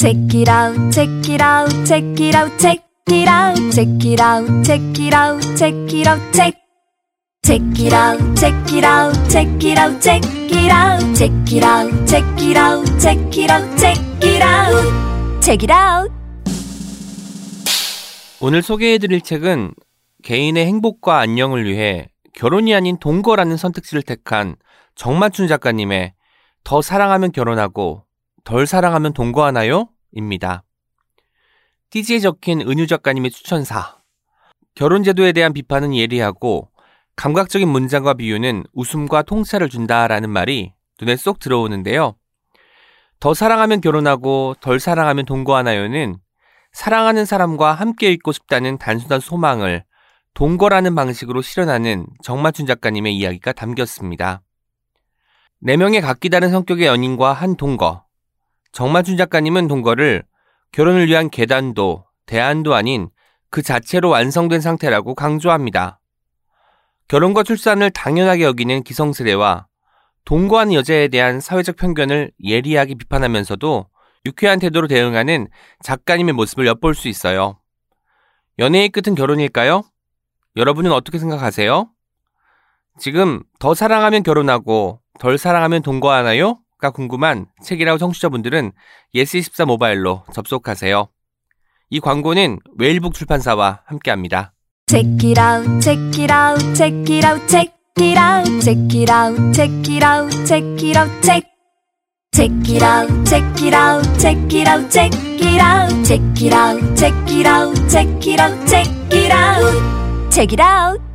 Check it out, check it out, check it out, check it out, check it out, check it out, check it out, check. Check it out, check it out, check it out, check it out, check it out, check it out, check it out, check it out, check it out. 오늘 소개해드릴 책은 개인의 행복과 안녕을 위해 결혼이 아닌 동거라는 선택지를 택한 정만춘 작가님의 더 사랑하면 결혼하고 덜 사랑하면 동거하나요? 입니다. 띠지에 적힌 은유 작가님의 추천사. 결혼 제도에 대한 비판은 예리하고 감각적인 문장과 비유는 웃음과 통찰을 준다라는 말이 눈에 쏙 들어오는데요. 더 사랑하면 결혼하고 덜 사랑하면 동거하나요는 사랑하는 사람과 함께 있고 싶다는 단순한 소망을 동거라는 방식으로 실현하는 정만춘 작가님의 이야기가 담겼습니다. 네 명의 각기 다른 성격의 연인과 한 동거. 정만춘 작가님은 동거를 결혼을 위한 계단도, 대안도 아닌 그 자체로 완성된 상태라고 강조합니다. 결혼과 출산을 당연하게 여기는 기성세대와 동거하는 여자에 대한 사회적 편견을 예리하게 비판하면서도 유쾌한 태도로 대응하는 작가님의 모습을 엿볼 수 있어요. 연애의 끝은 결혼일까요? 여러분은 어떻게 생각하세요? 지금 더 사랑하면 결혼하고 덜 사랑하면 동거하나요? 가 궁금한 책이라고 청취자분들은 예스24 모바일로 접속하세요. 이 광고는 웨일북 출판사와 함께합니다. Check it out, check it out, check it out, check it out, check it out, check it out, check it out, check. Check it out, check it out, check it out, check it out, check it out, check it out, check it out, check it out, check it out.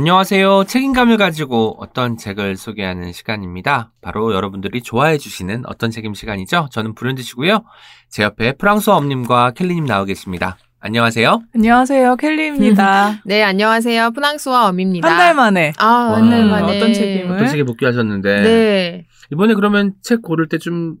안녕하세요. 책임감을 가지고 어떤 책을 소개하는 시간입니다. 바로 여러분들이 좋아해 주시는 어떤 책임 시간이죠. 저는 불현듯이고요. 제 옆에 프랑스어 엄님과 켈리님 나와 계십니다. 안녕하세요. 안녕하세요. 켈리입니다. 네, 안녕하세요. 프랑스와 엄입니다. 한 달 만에. 아, 한달 와, 만에. 어떤 책임을? 어떤 책에 복귀하셨는데 네. 이번에 그러면 책 고를 때 좀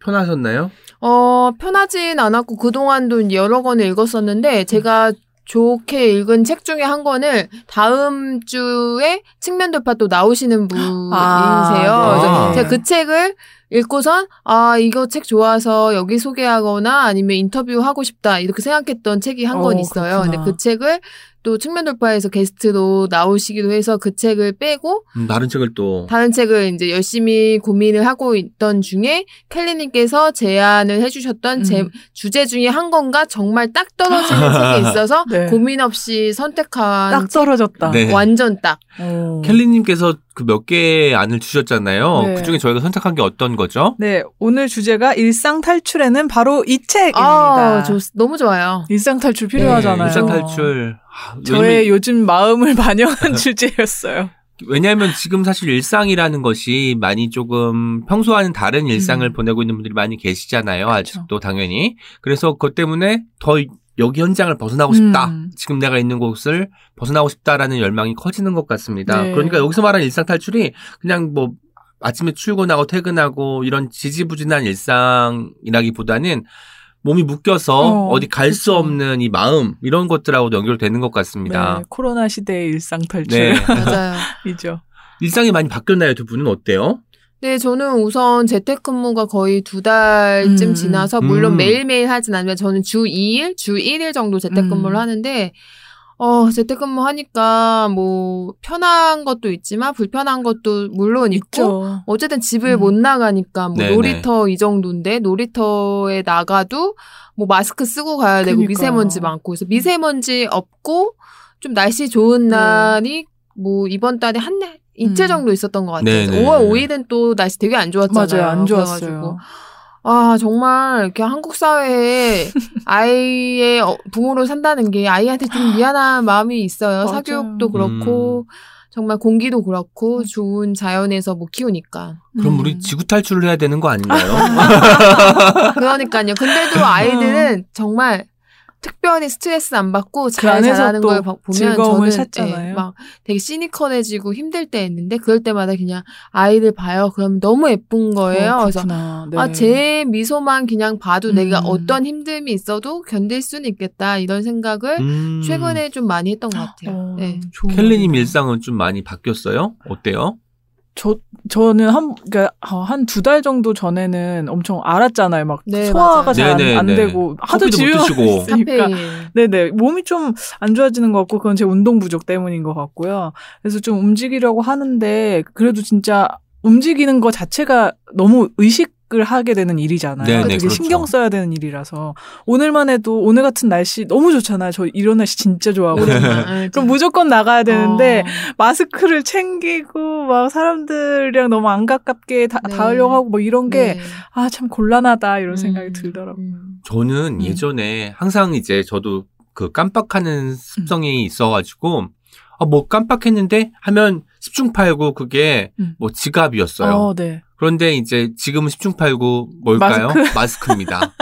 편하셨나요? 어, 편하진 않았고, 그동안도 여러 권을 읽었었는데, 제가 좋게 읽은 책 중에 한 권을 다음 주에 측면 돌파 또 나오시는 분이세요. 아, 그래서 네. 제가 그 책을 읽고선, 아, 이거 책 좋아서 여기 소개하거나 아니면 인터뷰하고 싶다, 이렇게 생각했던 책이 한 어, 권 있어요. 근데 그렇구나. 그 책을 또 측면 돌파에서 게스트로 나오시기도 해서 그 책을 빼고, 음, 다른 책을 또 다른 책을 이제 열심히 고민을 하고 있던 중에 켈리님께서 제안을 해주셨던 제 음. 주제 중에 한 건가 정말 딱 떨어지는 책이 있어서 네. 고민 없이 선택한 딱 떨어졌다. 네. 완전 딱. 어. 켈리님께서 그 몇 개의 안을 주셨잖아요. 네. 그 중에 저희가 선택한 게 어떤 거죠? 네, 오늘 주제가 일상 탈출에는 바로 이 책입니다. 아, 좋, 너무 좋아요. 일상 탈출 필요하잖아요. 네, 일상 탈출. 아, 저의 요즘 마음을 반영한 주제였어요. 왜냐하면 지금 사실 일상이라는 것이 많이 조금 평소와는 다른 일상을 음. 보내고 있는 분들이 많이 계시잖아요. 그렇죠. 아직도 당연히. 그래서 그것 때문에 더 여기 현장을 벗어나고 싶다. 음. 지금 내가 있는 곳을 벗어나고 싶다라는 열망이 커지는 것 같습니다. 네. 그러니까 여기서 말하는 일상 탈출이 그냥 뭐 아침에 출근하고 퇴근하고 이런 지지부진한 일상이라기보다는 몸이 묶여서 어, 어, 디갈수 그렇죠. 없는 이 마음 이런 것들하고도 연결되는 것 같습니다. 네, 코로나 시대의 일상 네. 맞아요. 탈출이죠. 일상이 많이 바뀌었나요, 두 분은 어때요? 네, 저는 우선 재택근무가 거의 두 달쯤 음. 지나서 물론 음. 매일매일 하진 않지만 저는 주 2일, 주 1일 정도 재택근무를 음. 하는데 어, 재택근무 하니까 뭐 편한 것도 있지만 불편한 것도 물론 있고 있죠. 어쨌든 집을 음. 못 나가니까 뭐 네네. 놀이터 이 정도인데 놀이터에 나가도 뭐 마스크 쓰고 가야 되고 그니까요. 미세먼지 많고 그래서 미세먼지 없고 좀 날씨 좋은 네. 날이 뭐 이번 달에 한 달, 이틀 음. 정도 있었던 것 같아요. 네네. 그래서 5월 5일은 또 날씨 되게 안 좋았잖아요. 맞아요. 안 그래가지고 좋았어요. 아 정말 이렇게 한국 사회에 아이의 어, 부모로 산다는 게 아이한테 좀 미안한 마음이 있어요. 사교육도 그렇고 정말 공기도 그렇고 맞아. 좋은 자연에서 못 키우니까. 그럼 음. 우리 지구 탈출을 해야 되는 거 아닌가요? 그러니까요. 근데도 아이들은 정말 특별히 스트레스 안 받고 그잘 자라는 또걸 봐- 보면 즐거움을 저는 찾잖아요. 예, 막 되게 시니컬해지고 힘들 때 있는데 그럴 때마다 그냥 아이들 봐요. 그럼 너무 예쁜 거예요. 어, 그래서 그렇구나. 네. 아, 제 미소만 그냥 봐도 내가 음. 어떤 힘듦이 있어도 견딜 수는 있겠다. 이런 생각을 음, 최근에 좀 많이 했던 것 같아요. 어, 네. 켈리님. 일상은 좀 많이 바뀌었어요? 어때요? 저 저는 한 그러니까 한두 달 정도 전에는 엄청 알았잖아요. 막 네, 소화가. 잘 안. 되고 하도 카페인. 네네 몸이 좀 안 좋아지는 것 같고 그건 제 운동 부족 때문인 것 같고요. 그래서 좀 움직이려고 하는데 그래도 진짜 움직이는 것 자체가 너무 의식 을 하게 되는 일이잖아요. 네네, 되게 그렇죠. 신경 써야 되는 일이라서 오늘만 해도 오늘 같은 날씨 너무 좋잖아요. 저 이런 날씨 진짜 좋아하거든요. 오랜만. 그럼 무조건 나가야 되는데 어. 마스크를 챙기고 막 사람들이랑 너무 안 가깝게 다, 네. 닿으려고 하고 뭐 이런 게 네. 아참 곤란하다 이런 생각이 음, 들더라고요. 음. 저는 음. 예전에 항상 이제 저도 그 깜빡하는 습성이 있어가지고 아, 뭐 깜빡했는데 하면 10중 8구 그게 음. 뭐 지갑이었어요. 어, 네. 그런데 이제 지금은 10중 8구 뭘까요? 마스크? 입니다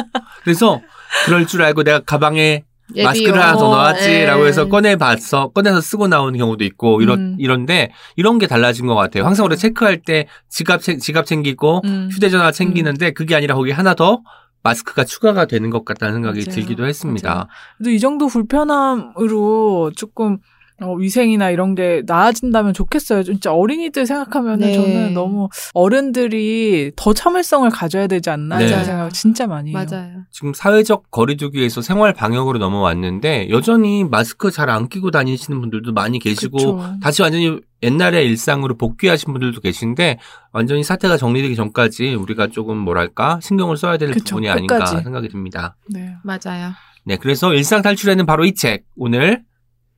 그래서 그럴 줄 알고 내가 가방에 예비용. 마스크를 하나 더 넣어놨지라고 예. 해서 꺼내봤어. 꺼내서 쓰고 나오는 경우도 있고 이런 음. 이런데 이런 게 달라진 것 같아요. 항상 우리 체크할 때 지갑 챙- 지갑 챙기고 음. 휴대전화 챙기는데 그게 아니라 거기 하나 더 마스크가 추가가 되는 것 같다는 생각이 맞아요. 들기도 했습니다. 맞아요. 그래도 이 정도 불편함으로 조금 어, 위생이나 이런 게 나아진다면 좋겠어요. 진짜 어린이들 생각하면 은 네. 저는 너무 어른들이 더 참을성을 가져야 되지 않나 네. 이런 생각 진짜 많이 해요. 맞아요. 지금 사회적 거리두기에서 생활 방역으로 넘어왔는데 여전히 마스크 잘 안 끼고 다니시는 분들도 많이 계시고 그쵸. 다시 완전히 옛날의 일상으로 복귀하신 분들도 계신데 완전히 사태가 정리되기 전까지 우리가 조금 뭐랄까 신경을 써야 되는 그쵸, 부분이 아닌가 끝까지. 생각이 듭니다. 네. 맞아요. 네, 그래서 일상 탈출에는 바로 이 책 오늘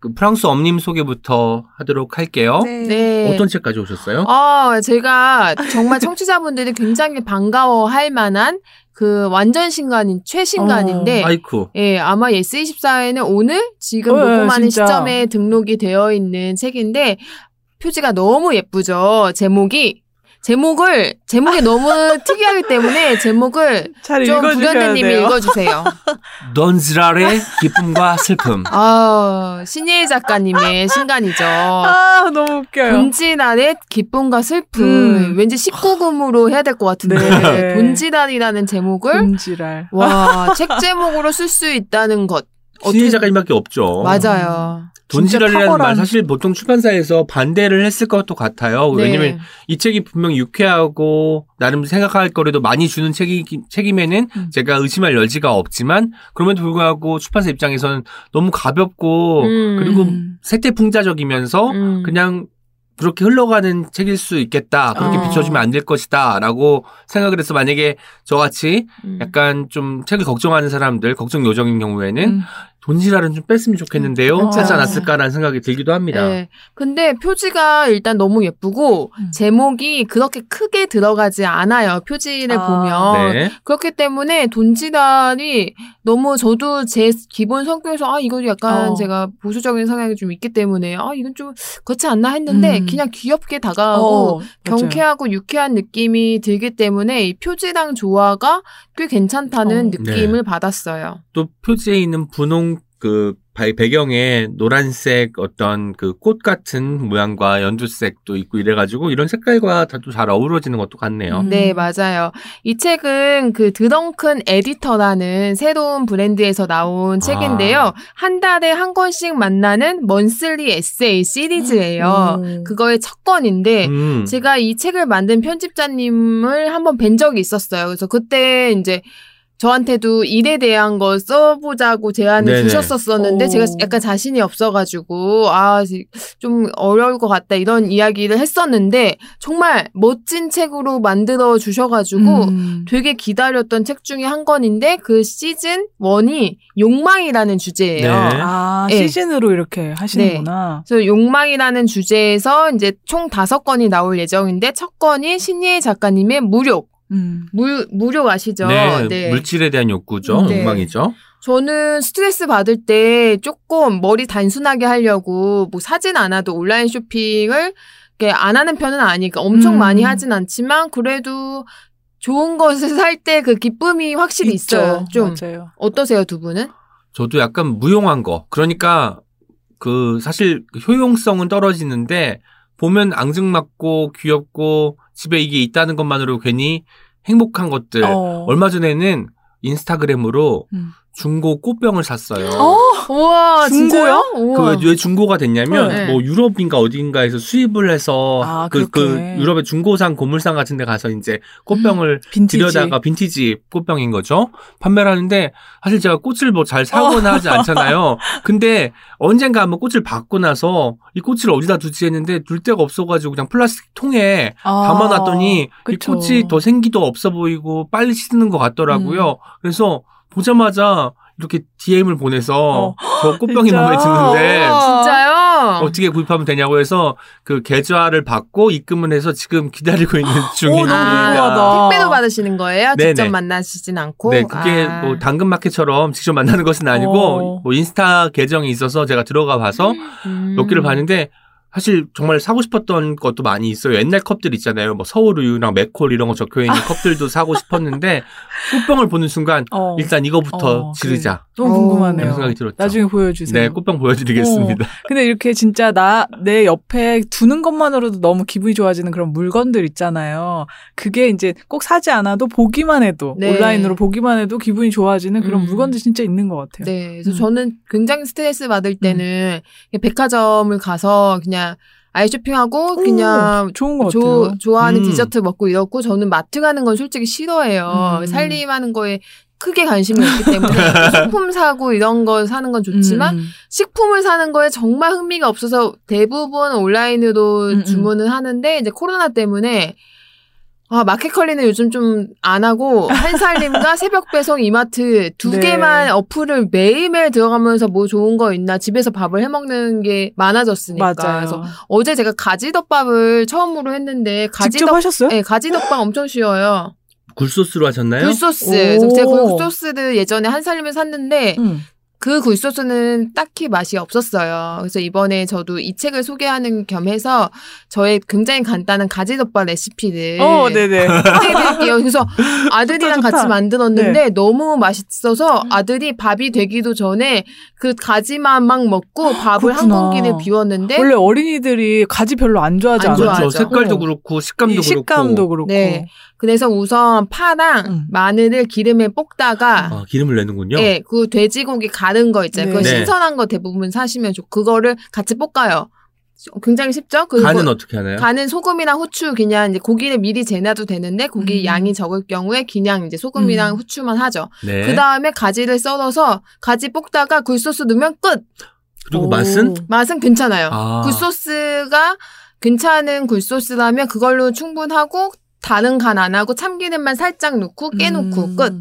그 프랑소와 엄님 소개부터 하도록 할게요. 네. 어떤 책 가져오셨어요? 어, 제가 정말 청취자분들이 굉장히 반가워할 만한 그 완전 신간인 최신간인데 어. 아이쿠. 예, 아마 예스24에는 오늘 지금 네, 녹음하는 진짜. 시점에 등록이 되어 있는 책인데 표지가 너무 예쁘죠. 제목이 제목을 제목이 너무 특이하기 때문에 제목을 잘좀 부련대님이. 읽어주세요. 넌즈랄의 기쁨과 슬픔. 아 신예일 작가님의 신간이죠. 아 너무 웃겨요. 돈지랄의 기쁨과 슬픔. 음. 왠지 19금으로 해야 될 것 같은데 네. 돈지랄이라는 제목을 금지랄. 와책 제목으로 쓸 수 있다는 것. 신인 작가님밖에 없죠. 맞아요. 돈지랄이라는 말 사실 보통 출판사에서 반대를 했을 것도 같아요. 네. 왜냐면 이 책이 분명 유쾌하고 나름 생각할 거리도 많이 주는 책이 책임에는 음. 제가 의심할 여지가 없지만 그럼에도 불구하고 출판사 입장에서는 너무 가볍고 음. 그리고 음. 세태풍자적이면서 음. 그냥 그렇게 흘러가는 책일 수 있겠다. 그렇게 어. 비춰주면 안 될 것이다 라고 생각을 해서 만약에 저같이 음. 약간 좀 책을 걱정하는 사람들, 걱정 요정인 경우에는 음. 돈지랄은 좀 뺐으면 좋겠는데요. 음. 하지 어. 않았을까라는 생각이 들기도 합니다. 네. 근데 표지가 일단 너무 예쁘고 음. 제목이 그렇게 크게 들어가지 않아요. 표지를 아. 보면. 네. 그렇기 때문에 돈지달이 너무 저도 제 기본 성격에서 아 이거 약간 어. 제가 보수적인 성향이 좀 있기 때문에 아 이건 좀 그렇지 않나 했는데 음. 그냥 귀엽게 다가가고 어. 경쾌하고 유쾌한 느낌이 들기 때문에 이 표지랑 조화가 꽤 괜찮다는 어. 느낌을 받았어요. 또 표지에 있는 분홍 그 바- 배경에 노란색 어떤 그 꽃 같은 모양과 연두색도 있고 이래가지고 이런 색깔과 다도 잘 어우러지는 것도 같네요. 음. 네, 맞아요. 이 책은 그 드렁큰 에디터라는 새로운 브랜드에서 나온 책인데요. 한 달에 한 권씩 만나는 먼슬리 에세이 시리즈예요. 음. 그거의 첫 권인데 음. 제가 이 책을 만든 편집자님을 한번 뵌 적이 있었어요. 그래서 그때 이제 저한테도 일에 대한 거 써보자고 제안을 네네. 주셨었었는데 오. 제가 약간 자신이 없어가지고 아 좀 어려울 것 같다 이런 이야기를 했었는데 정말 멋진 책으로 만들어 주셔가지고 음. 되게 기다렸던 책 중에 한 권인데 그 시즌 1이 욕망이라는 주제예요. 네. 아 네. 시즌으로 이렇게 하시는구나. 그래서 욕망이라는 주제에서 이제 총 다섯 건이 나올 예정인데 첫 건이 신예일 작가님의 무력. 음. 무, 무력 아시죠? 네, 물질에 대한 욕구죠. 네. 욕망이죠. 저는 스트레스 받을 때 조금 머리 단순하게 하려고 뭐 사진 않아도 온라인 쇼핑을 이렇게 안 하는 편은 아니니까 엄청 음. 많이 하진 않지만 그래도 좋은 것을 살 때 그 기쁨이 확실히 있죠. 있어요. 좀 맞아요. 어떠세요 두 분은? 저도 약간 무용한 거. 그러니까 그 사실 그 효용성은 떨어지는데 보면 앙증맞고 귀엽고 집에 이게 있다는 것만으로 괜히 행복한 것들. 어. 얼마 전에는 인스타그램으로 음. 중고 꽃병을 샀어요. 우와? 진짜요? 우와. 그왜 중고가 됐냐면 네. 뭐 유럽인가 어딘가에서 수입을 해서 아, 그, 그 그렇게. 유럽의 중고상 고물상 같은 데 가서 이제 꽃병을 빈티지. 들여다가 빈티지 꽃병인 거죠. 판매를 하는데 사실 제가 꽃을 뭐 잘 사거나 하지 않잖아요. 근데 언젠가 한번 꽃을 받고 나서 이 꽃을 어디다 두지 했는데 둘 데가 없어가지고 그냥 플라스틱 통에 아, 담아놨더니 그쵸. 이 꽃이 더 생기도 없어 보이고 빨리 시드는 것 같더라고요. 음. 그래서 보자마자 이렇게 DM을 보내서 어. 저 꽃병이 진짜? 마음에 드는데 어. 진짜요? 어떻게 구입하면 되냐고 해서 그 계좌를 받고 입금을 해서 지금 기다리고 있는 중입니다. 너무 아. 택배도 받으시는 거예요? 네네. 직접 만나시진 않고? 네, 그게 아. 뭐 당근마켓처럼 직접 만나는 것은 아니고 어. 뭐 인스타 계정이 있어서 제가 들어가 봐서 음. 몇 개를 봤는데 사실 정말 사고 싶었던 것도 많이 있어요. 옛날 컵들 있잖아요. 뭐 서울우유랑 맥콜 이런 거 적혀 있는 컵들도 사고 싶었는데 꽃병을 보는 순간 어. 일단 이거부터 어, 지르자 너무 어. 궁금하네요. 생각이 들었죠. 나중에 보여주세요. 네, 꽃병 보여드리겠습니다. 근데 이렇게 진짜 나 내 옆에 두는 것만으로도 너무 기분이 좋아지는 그런 물건들 있잖아요. 그게 이제 꼭 사지 않아도 보기만 해도 네. 온라인으로 보기만 해도 기분이 좋아지는 그런 음. 물건들 진짜 있는 것 같아요. 네, 그래서 음. 저는 굉장히 스트레스 받을 때는 그냥 백화점을 가서 그냥 아이 쇼핑하고 그냥 오, 좋은 것 조. 좋아하는 음. 디저트 먹고 이렇고 저는 마트 가는 건 솔직히 싫어해요. 음. 살림하는 거에 크게 관심이 없기 때문에 식품 사고 이런 거 사는 건 좋지만 음, 식품을 사는 거에 정말 흥미가 없어서 대부분 온라인으로 음, 음. 주문을 하는데 이제 코로나 때문에 아, 마켓컬리는 요즘 좀 안 하고 한살림과 새벽 배송 이마트 두 네. 개만 어플을 매일매일 들어가면서 뭐 좋은 거 있나 집에서 밥을 해 먹는 게 많아졌으니까. 맞아요. 그래서 어제 제가 가지덮밥을 처음으로 했는데 직접 가지덮 하셨어요? 네, 가지덮밥 엄청 쉬워요. 굴소스로 하셨나요? 굴소스. 제가 굴소스를 예전에 한 살림을 샀는데 음. 그 굴소스는 딱히 맛이 없었어요. 그래서 이번에 저도 이 책을 소개하는 겸해서 저의 굉장히 간단한 가지덮밥 레시피를 어, 네네. 소개해드릴게요. 그래서 아들이랑 좋다, 좋다. 같이 만들었는데 너무 맛있어서 아들이 밥이 되기도 전에 그 가지만 막 먹고 밥을 한. 공기를 비웠는데 원래 어린이들이 가지 별로 안 좋아하지 안 않아요? 좋아하죠. 그렇죠. 색깔도 어. 그렇고 식감도 이 식감도 그렇고. 네. 그래서 우선 파랑 음. 마늘을 기름에 볶다가 아, 기름을 내는군요. 예, 그 돼지고기 가른 거 있잖아요. 네. 네. 신선한 거 대부분 사시면 좋고 그거를 같이 볶아요. 굉장히 쉽죠? 간은 어떻게 하나요? 간은 소금이랑 후추 그냥 이제 고기를 미리 재놔도 되는데 고기 음. 양이 적을 경우에 그냥 이제 소금이랑 음. 후추만 하죠. 네. 그 다음에 가지를 썰어서 가지 볶다가 굴소스 넣으면 끝. 그리고 오. 맛은? 맛은 괜찮아요. 아. 굴소스가 괜찮은 굴소스라면 그걸로 충분하고 다른 간 안 하고 참기름만 살짝 넣고 깨놓고 음. 끝.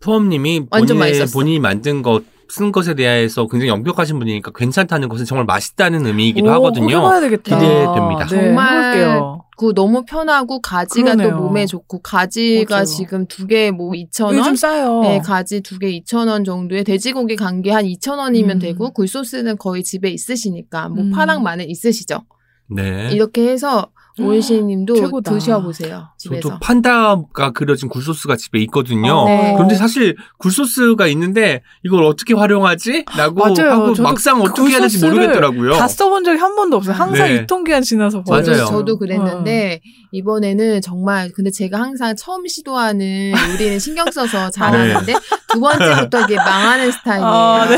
푸엄님이 완전 본인의 맛있었어. 본인이 만든 것, 쓴 것에 대해서 굉장히 엄격하신 분이니까 괜찮다는 것은 정말 맛있다는 의미이기도 오, 하거든요. 해봐야 되겠다. 기대됩니다. 네, 정말 해볼게요. 그거 너무 편하고 가지가 그러네요. 또 몸에 좋고 가지가 맞아요. 지금 두 개 뭐 2,000원? 요즘 싸요. 네, 가지 두 개 2,000원 정도에 돼지고기 간 게 한 2,000원이면 음. 되고 굴소스는 거의 집에 있으시니까 뭐 음. 파랑 마늘 있으시죠. 네. 이렇게 해서 오이시님도 최고다. 드셔보세요. 집에서. 저도 판다가 그려진 굴소스가 집에 있거든요. 어. 네. 그런데 사실 굴소스가 있는데 이걸 어떻게 활용하지? 라고 맞아요. 하고 막상 어떻게 해야 될지 모르겠더라고요. 다 써본 적이 한 번도 없어요. 항상 네. 유통기한 지나서 맞아요. 버려요. 저도 그랬는데 이번에는 정말 근데 제가 항상 처음 시도하는 요리는 신경 써서 잘하는데 두 번째부터 이게 망하는 스타일이에요. 아, 네.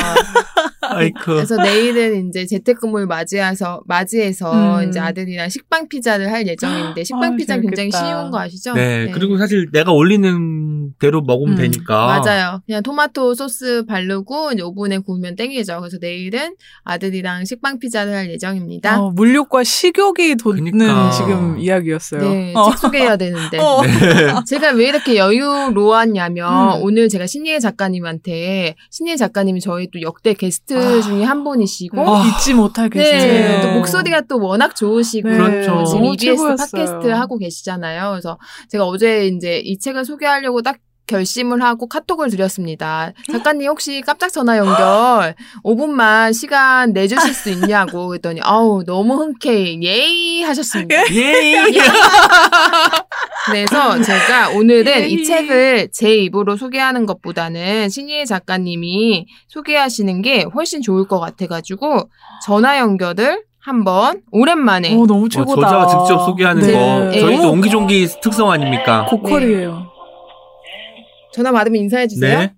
아이쿠. 그래서 내일은 이제 재택근무를 맞이해서 맞이해서 음. 이제 아들이랑 식빵 피자를 할 예정인데 식빵 아, 피자 굉장히. 쉬운 거 아시죠? 네, 그리고 사실 내가 올리는 대로 먹으면 음, 되니까. 맞아요. 그냥 토마토 소스 바르고 이제 오븐에 구우면 땡이죠. 그래서 내일은 아들이랑 식빵 피자를 할 예정입니다. 어, 물욕과 식욕이 돋는 그니까. 지금 이야기였어요. 네, 어. 책 소개해야 되는데. 어. 제가 왜 이렇게 여유로웠냐면 음. 오늘 제가 신예 작가님한테 신예 작가님이 저희 또 역대 게스트 아. 중에 한 분이시고 어, 잊지 못하겠어요. 네, 또 목소리가 또 워낙 좋으시고 네, 그렇죠. 지금 너무 EBS 최고였어요. 팟캐스트 하고 계시잖아요. 그래서 제가 어제 이제 이 책을 소개하려고 딱 결심을 하고 카톡을 드렸습니다. 작가님 혹시 깜짝 전화 연결 5분만 시간 내주실 수 있냐고 그랬더니 아우 너무 흔쾌히 예이 하셨습니다. 예! 그래서 제가 오늘은 예이. 이 책을 제 입으로 소개하는 것보다는 신예 작가님이 소개하시는 게 훨씬 좋을 것 같아가지고 전화 연결을 한번 오랜만에 어, 너무 어, 최고다. 저자가 직접 소개하는 네. 거. 네. 저희도 너무 옹기종기 특성 아닙니까? 고퀄이에요. 전화 받으면 인사해 주세요. 네.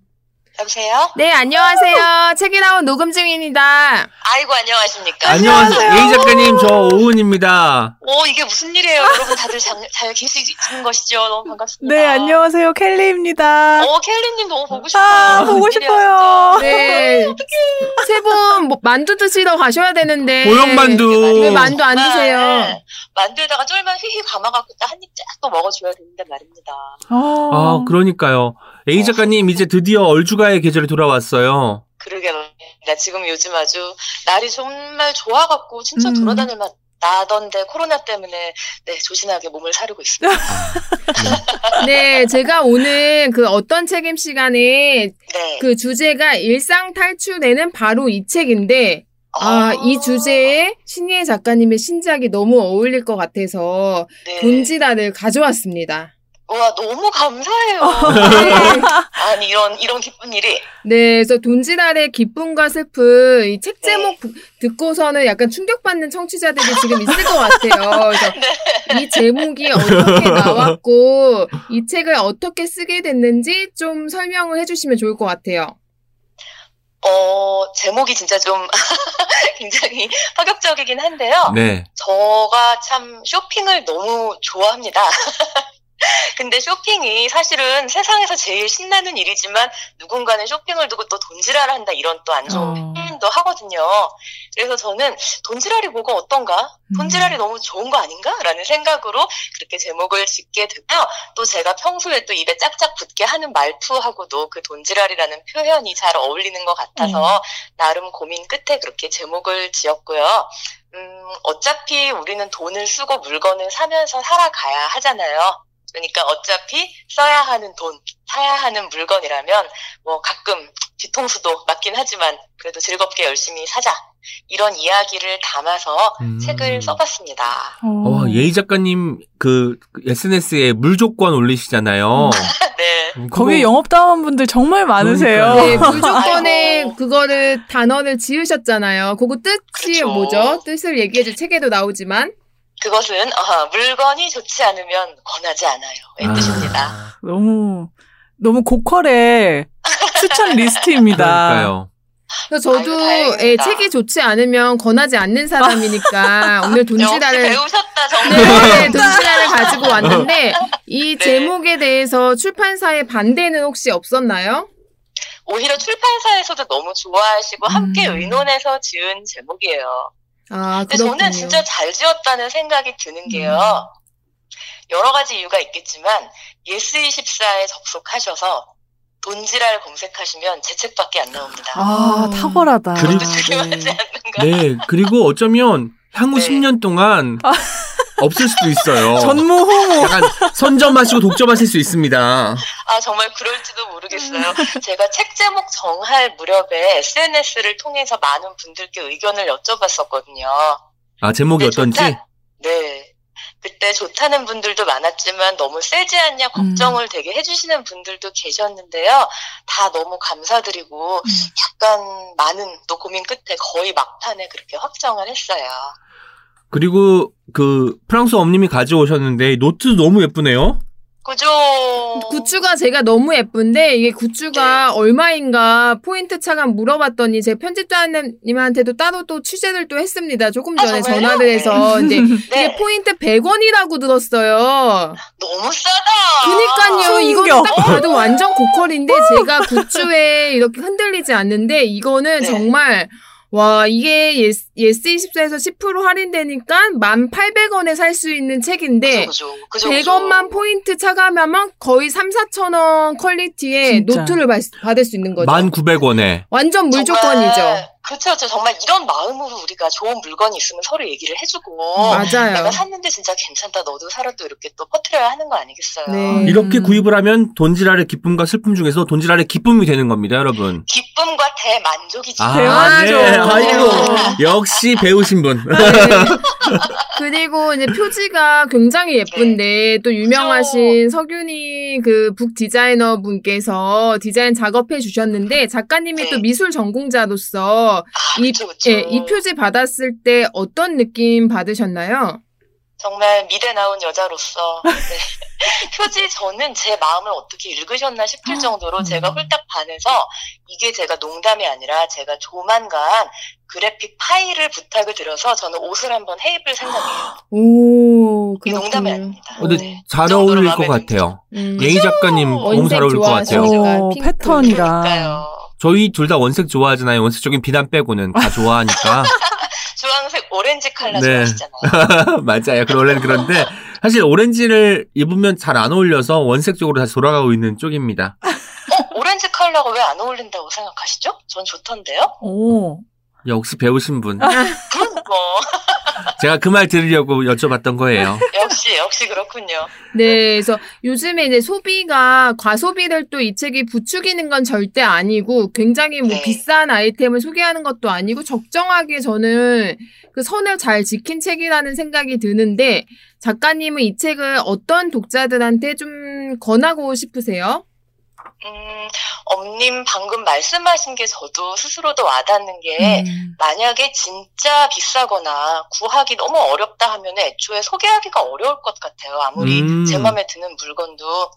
여보세요? 네, 안녕하세요. 책이나온 녹음 중입니다. 아이고, 안녕하십니까? 안녕하세요. A 작가님, 저 오은입니다. 오, 이게 무슨 일이에요? 여러분 다들 잘, 잘 계시는 것이죠? 너무 반갑습니다. 네, 안녕하세요. 켈리입니다. 오, 켈리님 너무 보고 싶어요. 아, 보고 무슨 일이야, 싶어요. 네. 세 분, 뭐, 만두 드시러 가셔야 되는데. 보형만두. 왜 만두 안 진짜. 드세요? 네. 만두에다가 쫄면 휘휘 감아갖고 딱 한 입 쫙 또 먹어줘야 되는데 말입니다. 어. 아, 그러니까요. A 작가님, 이제 드디어 얼주가의 계절이 돌아왔어요. 그러게 말입니다. 지금 요즘 아주 날이 정말 좋아갖고 진짜 음. 돌아다닐 맛 나던데 코로나 때문에 네 조신하게 몸을 사리고 있습니다. 네, 제가 오늘 그 어떤 책임 시간에 네. 그 주제가 일상 탈출에는 바로 이 책인데, 아, 이 주제에 신예 작가님의 신작이 너무 어울릴 것 같아서 네. 돈지라를 가져왔습니다. 와 너무 감사해요. 네. 아니 이런 이런 기쁜 일이 네, 그래서 돈지랄의 기쁨과 슬픔 이 책 제목 네. 듣고서는 약간 충격받는 청취자들이 지금 있을 것 같아요. 그래서 네. 이 제목이 어떻게 나왔고 이 책을 어떻게 쓰게 됐는지 좀 설명을 해주시면 좋을 것 같아요. 어 제목이 진짜 좀 굉장히 파격적이긴 한데요. 네. 저가 참 쇼핑을 너무 좋아합니다. 근데 쇼핑이 사실은 세상에서 제일 신나는 일이지만 누군가는 쇼핑을 두고 또 돈지랄을 한다 이런 또 안 좋은 어. 표현도 하거든요. 그래서 저는 돈지랄이 뭐가 어떤가? 음. 돈지랄이 너무 좋은 거 아닌가? 라는 생각으로 그렇게 제목을 짓게 되고요. 또 제가 평소에 또 입에 짝짝 붙게 하는 말투하고도 그 돈지랄이라는 표현이 잘 어울리는 것 같아서 나름 고민 끝에 그렇게 제목을 지었고요. 음, 어차피 우리는 돈을 쓰고 물건을 사면서 살아가야 하잖아요. 그러니까 어차피 써야 하는 돈, 사야 하는 물건이라면 뭐 가끔 뒤통수도 맞긴 하지만 그래도 즐겁게 열심히 사자. 이런 이야기를 담아서 음. 책을 써봤습니다. 어. 와, 예희 작가님, 그, SNS에 물조건 올리시잖아요. 네. 음, 거기 영업다원분들 정말 많으세요. 네, 아이고. 그거를 단어를 지으셨잖아요. 그거 뜻이 그쵸. 뭐죠? 뜻을 얘기해줄 책에도 나오지만 그것은 어, 물건이 좋지 않으면 권하지 않아요. 의 아, 뜻입니다. 너무, 너무 고퀄의 추천 리스트입니다. 그러니까요. 저도 다행입니다. 예, 책이 좋지 않으면 권하지 않는 사람이니까 오늘 돈지랄을 배우셨다 정말. 네, 돈지랄을 가지고 왔는데 이 네. 제목에 대해서 출판사의 반대는 혹시 없었나요? 오히려 출판사에서도 너무 좋아하시고 함께 음. 의논해서 지은 제목이에요. 아, 근데 그렇군요. 저는 진짜 잘 지었다는 생각이 드는 게요. 여러 가지 이유가 있겠지만 예스24에 접속하셔서 돈지랄 검색하시면 제 책밖에 안 나옵니다. 아, 아. 탁월하다. 그리고- 네. 않는가? 네, 그리고 어쩌면 향후 네. 10년 동안 없을 수도 있어요. 전무후무. 약간 선점하시고 독점하실 수 있습니다. 아 정말 그럴지도 모르겠어요. 제가 책 제목 정할 무렵에 SNS를 통해서 많은 분들께 의견을 여쭤봤었거든요. 아, 제목이 어떤지? 좋다- 네. 그때 좋다는 분들도 많았지만 너무 세지 않냐 걱정을 되게 해주시는 분들도 계셨는데요. 다 너무 감사드리고 약간 많은 또 고민 끝에 거의 막판에 그렇게 확정을 했어요. 그리고 그 프랑스 엄님이 가져오셨는데 노트도 너무 예쁘네요. 그죠? 굿즈가 제가 너무 예쁜데 이게 굿즈가 네. 얼마인가 포인트 차감 물어봤더니 제 편집자님한테도 따로 또 취재를 또 했습니다. 조금 아, 전에 정말요? 전화를 해서 근데 네. 이게 포인트 100원이라고 들었어요. 너무 싸다. 그니까요. 이거는 충격. 딱 봐도 완전 고퀄인데 제가 굿즈에 이렇게 흔들리지 않는데 이거는 네. 정말 와 이게 예스, 예스24에서 10% 할인되니까 1,800원에 살 수 있는 책인데 그죠, 그죠, 그죠, 100원만 포인트 차감하면 거의 3, 4천 원 퀄리티의 진짜. 노트를 받, 받을 수 있는 거죠. 1,900원에. 완전 무조건이죠. 그렇죠, 그렇죠. 정말 이런 마음으로 우리가 좋은 물건이 있으면 서로 얘기를 해주고 맞아요. 내가 샀는데 진짜 괜찮다. 너도 사라 또 이렇게 또 퍼뜨려야 하는 거 아니겠어요? 네. 이렇게 음. 구입을 하면 돈지랄의 기쁨과 슬픔 중에서 돈지랄의 기쁨이 되는 겁니다, 여러분. 기쁨과 대만족이지. 아, 대만족. 네. 아이고. 역시 배우신 분. 네. 그리고 이제 표지가 굉장히 예쁜데 또 유명하신 석윤이 그 북 디자이너 분께서 디자인 작업해 주셨는데 작가님이 네. 또 미술 전공자로서 아, 이, 그쵸, 그쵸. 예, 이 표지 받았을 때 어떤 느낌 받으셨나요? 정말 미대 나온 여자로서 네. 표지 저는 제 마음을 어떻게 읽으셨나 싶을 정도로 제가 홀딱 반해서 이게 제가 농담이 아니라 제가 조만간 그래픽 파일을 부탁을 드려서 저는 옷을 한번 해입을 생각이에요. 오, 이게 농담이. 아닙니다. 근데 네. 잘그 어울릴 것 같아요. 음. 예희 작가님 너무 잘 어울릴 것 같아요. 그러니까요. 저희 둘 다 원색 좋아하잖아요. 원색적인 비단 빼고는 다 좋아하니까. 주황색 오렌지 컬러 네. 좋아하시잖아요. 맞아요. 그 원래는 그런데 사실 오렌지를 입으면 잘 안 어울려서 원색 쪽으로 다시 돌아가고 있는 쪽입니다. 컬러가 왜 안 어울린다고 생각하시죠? 전 좋던데요? 오. 역시 배우신 분. 뭐 제가 그 말 들으려고 여쭤봤던 거예요. 역시 역시 그렇군요. 네, 그래서 요즘에 이제 소비가 과소비를 또 이 책이 부추기는 건 절대 아니고 굉장히 뭐 네. 비싼 아이템을 소개하는 것도 아니고 적정하게 저는 그 선을 잘 지킨 책이라는 생각이 드는데 작가님은 이 책을 어떤 독자들한테 좀 권하고 싶으세요? 음, 엄님 방금 말씀하신 게 저도 스스로도 와닿는 게 음. 만약에 진짜 비싸거나 구하기 너무 어렵다 하면 애초에 소개하기가 어려울 것 같아요. 아무리 음. 제 마음에 드는 물건도.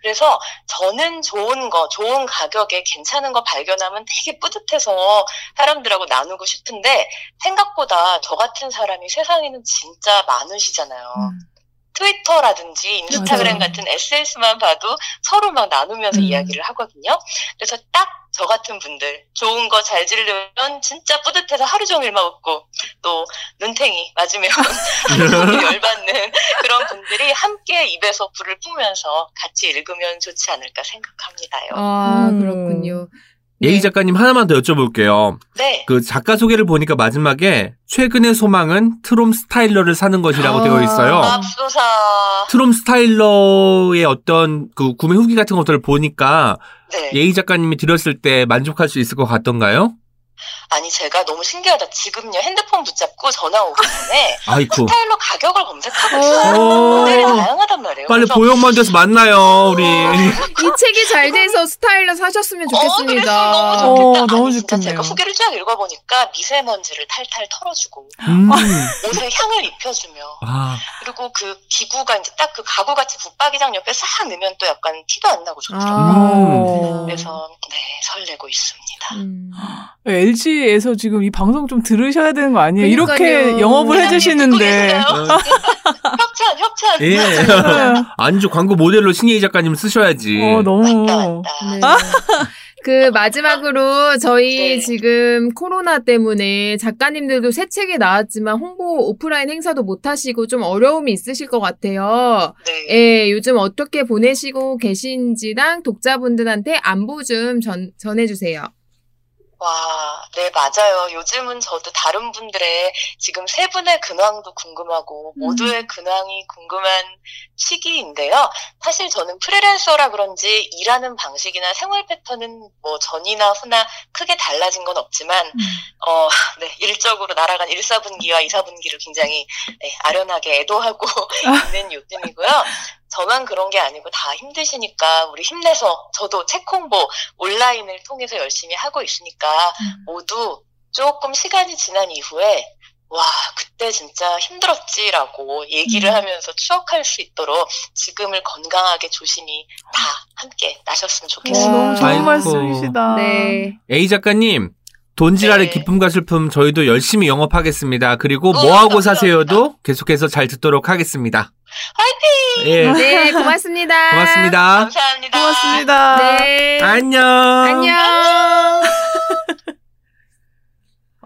그래서 저는 좋은 거, 좋은 가격에 괜찮은 거 발견하면 되게 뿌듯해서 사람들하고 나누고 싶은데 생각보다 저 같은 사람이 세상에는 진짜 많으시잖아요. 음. 트위터라든지 인스타그램 맞아요. 같은 SNS만 봐도 서로 막 나누면서 음. 이야기를 하거든요. 그래서 딱 저 같은 분들 좋은 거잘 지르면 진짜 뿌듯해서 하루 종일 막 웃고 또 눈탱이 맞으면 열받는 그런 분들이 함께 입에서 불을 뿜으면서 같이 읽으면 좋지 않을까 생각합니다요. 아, 음. 그렇군요. 예희 네. 작가님 하나만 더 여쭤볼게요. 네. 그 작가 소개를 보니까 마지막에 최근의 소망은 트롬 스타일러를 사는 것이라고 아. 되어 있어요. 맙소사. 트롬 스타일러의 어떤 그 구매 후기 같은 것들을 보니까 네. 예희 작가님이 들었을 때 만족할 수 있을 것 같던가요? 아니 제가 너무 신기하다. 지금요 핸드폰 붙잡고 전화 오기 전에 아이쿠. 스타일러 가격을 검색하고 오. 있어요. 모델이 다양하단 말이에요. 빨리 그래서 보형만 돼서 만나요, 우리. 이 책이 잘 돼서 스타일러 사셨으면 어, 좋겠습니다. 너무 좋겠다. 어, 너무 아니, 진짜 좋겠네요. 제가 후기를 쫙 읽어보니까 미세먼지를 탈탈 털어주고 음. 옷에 향을 입혀주며 아, 그리고 그 기구가 이제 딱 그 가구같이 붙박이장 옆에 싹 넣으면 또 약간 티도 안 나고 좋더라고요. 음. 그래서 네 설레고 있습니다. 음. LG에서 지금 이 방송 좀 들으셔야 되는 거 아니에요? 이렇게 그러니까요. 영업을 듣고 해주시는데. 계시나요? 어. 협찬 협찬. 예. 네. 안주 광고 모델로 신예희 작가님 쓰셔야지. 어, 너무. 맞다 맞다. 네. 그 마지막으로 저희 네. 지금 코로나 때문에 작가님들도 새 책이 나왔지만 홍보 오프라인 행사도 못 하시고 좀 어려움이 있으실 것 같아요. 네. 예, 요즘 어떻게 보내시고 계신지랑 독자분들한테 안부 좀 전, 전해주세요. 와, 네, 맞아요. 요즘은 저도 다른 분들의 지금 세 분의 근황도 궁금하고 음. 모두의 근황이 궁금한 시기인데요. 사실 저는 프리랜서라 그런지 일하는 방식이나 생활 패턴은 뭐 전이나 후나 크게 달라진 건 없지만, 음. 어, 네, 일적으로 날아간 1, 4분기와 2, 4분기를 굉장히 네, 아련하게 애도하고 있는 요즘이고요. 저만 그런 게 아니고 다 힘드시니까 우리 힘내서 저도 책 홍보 온라인을 통해서 열심히 하고 있으니까 모두 조금 시간이 지난 이후에 와 그때 진짜 힘들었지라고 얘기를 음. 하면서 추억할 수 있도록 지금을 건강하게 조심히 다 함께 나셨으면 어, 좋겠습니다. 너무 좋은. 말씀이시다. 네. A 작가님, 돈지랄의 네. 기쁨과 슬픔 저희도 열심히 영업하겠습니다. 그리고 어, 뭐하고 감사합니다. 사세요도 계속해서 잘 듣도록 하겠습니다. 화이팅! 예. 네, 고맙습니다. 고맙습니다. 감사합니다. 고맙습니다. 네. 안녕. 안녕.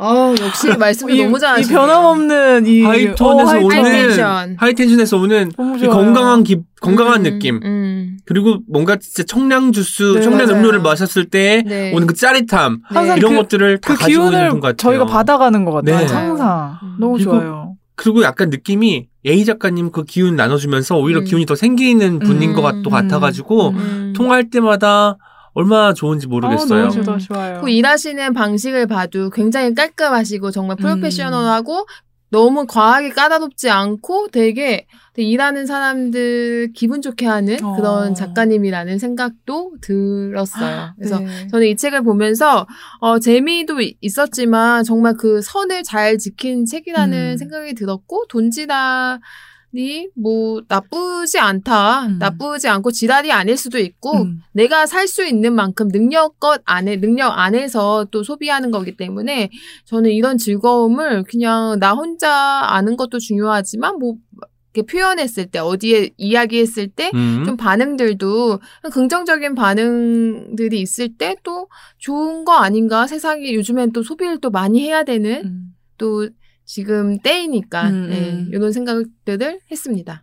어, 역시 말씀을 이, 너무 잘하시네요. 이 변함없는 이 high tone에서 어, high tone. 오는 high tension. high tension에서 오는 이. 건강한 기, 건강한 음, 느낌. 음. 그리고 뭔가 진짜 청량 주스, 네, 청량 맞아요. 음료를 마셨을 때 네. 오는 그 짜릿함 항상 이런 그- 것들을 다 그 가지고 있는 기운을 분 같아요. 저희가 받아가는 것 같아요. 네. 항상 음. 너무 그리고 좋아요. 그리고 약간 느낌이 예희 작가님 그 기운 나눠주면서 오히려 음. 기운이 더 생기는 분인 음, 것 같, 또 음, 같아가지고 음. 통화할 때마다 얼마나 좋은지 어, 모르겠어요. 너무 좋다, 좋아요. 그 일하시는 방식을 봐도 굉장히 깔끔하시고 정말 음. 프로페셔널하고 너무 과하게 까다롭지 않고 되게, 되게 일하는 사람들 기분 좋게 하는 어. 그런 작가님이라는 생각도 들었어요. 그래서 네. 저는 이 책을 보면서 어, 재미도 이- 있었지만 정말 그 선을 잘 지킨 책이라는 음. 생각이 들었고 돈지다 뭐 나쁘지 않다. 음. 나쁘지 않고 지랄이 아닐 수도 있고 음. 내가 살 수 있는 만큼 능력껏 안에 능력 안에서 또 소비하는 거기 때문에 저는 이런 즐거움을 그냥 나 혼자 아는 것도 중요하지만 뭐 이렇게 표현했을 때 어디에 이야기했을 때 음. 좀 반응들도 긍정적인 반응들이 있을 때 또 좋은 거 아닌가 세상이 요즘엔 또 소비를 또 많이 해야 되는 음. 또 지금 때이니까 음, 예, 음. 이런 생각들을 했습니다.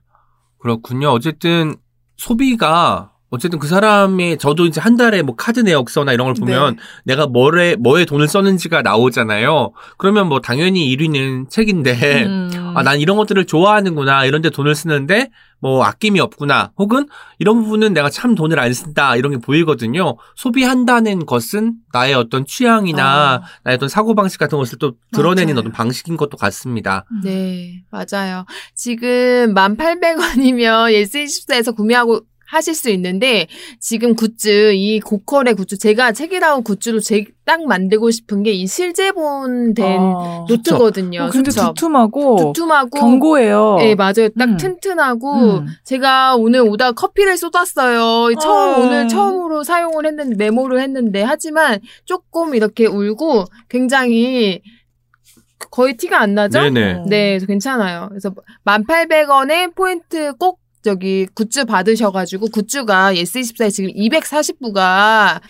그렇군요. 어쨌든 소비가 어쨌든 그 사람의 저도 이제 한 달에 뭐 카드 내역서나 이런 걸 보면 네. 내가 뭐에 뭐에 돈을 썼는지가 나오잖아요. 그러면 뭐 당연히 1위는 책인데 음. 아, 난 이런 것들을 좋아하는구나. 이런 데 돈을 쓰는데 뭐 아낌이 없구나. 혹은 이런 부분은 내가 참 돈을 안 쓴다. 이런 게 보이거든요. 소비한다는 것은 나의 어떤 취향이나 아. 나의 어떤 사고 방식 같은 것을 또 드러내는 맞아요. 어떤 방식인 것도 같습니다. 네, 맞아요. 지금 1,800원이면 예스24에서 구매하고 하실 수 있는데 지금 굿즈 이 고퀄의 굿즈 제가 책이라운 굿즈로 제 딱 만들고 싶은 게 이 실제본 된 아. 노트거든요. 어, 근데? 두툼하고 두툼하고 견고해요. 네, 맞아요. 딱 음. 튼튼하고 음. 제가 오늘 오다 커피를 쏟았어요. 처음 어. 오늘 처음으로 사용을 했는데 메모를 했는데 하지만 조금 이렇게 울고 굉장히 거의 티가 안 나죠? 네네. 네, 괜찮아요. 그래서 1,800원에 포인트 꼭 저기 굿즈 받으셔가지고 굿즈가 예스24에 지금 240부가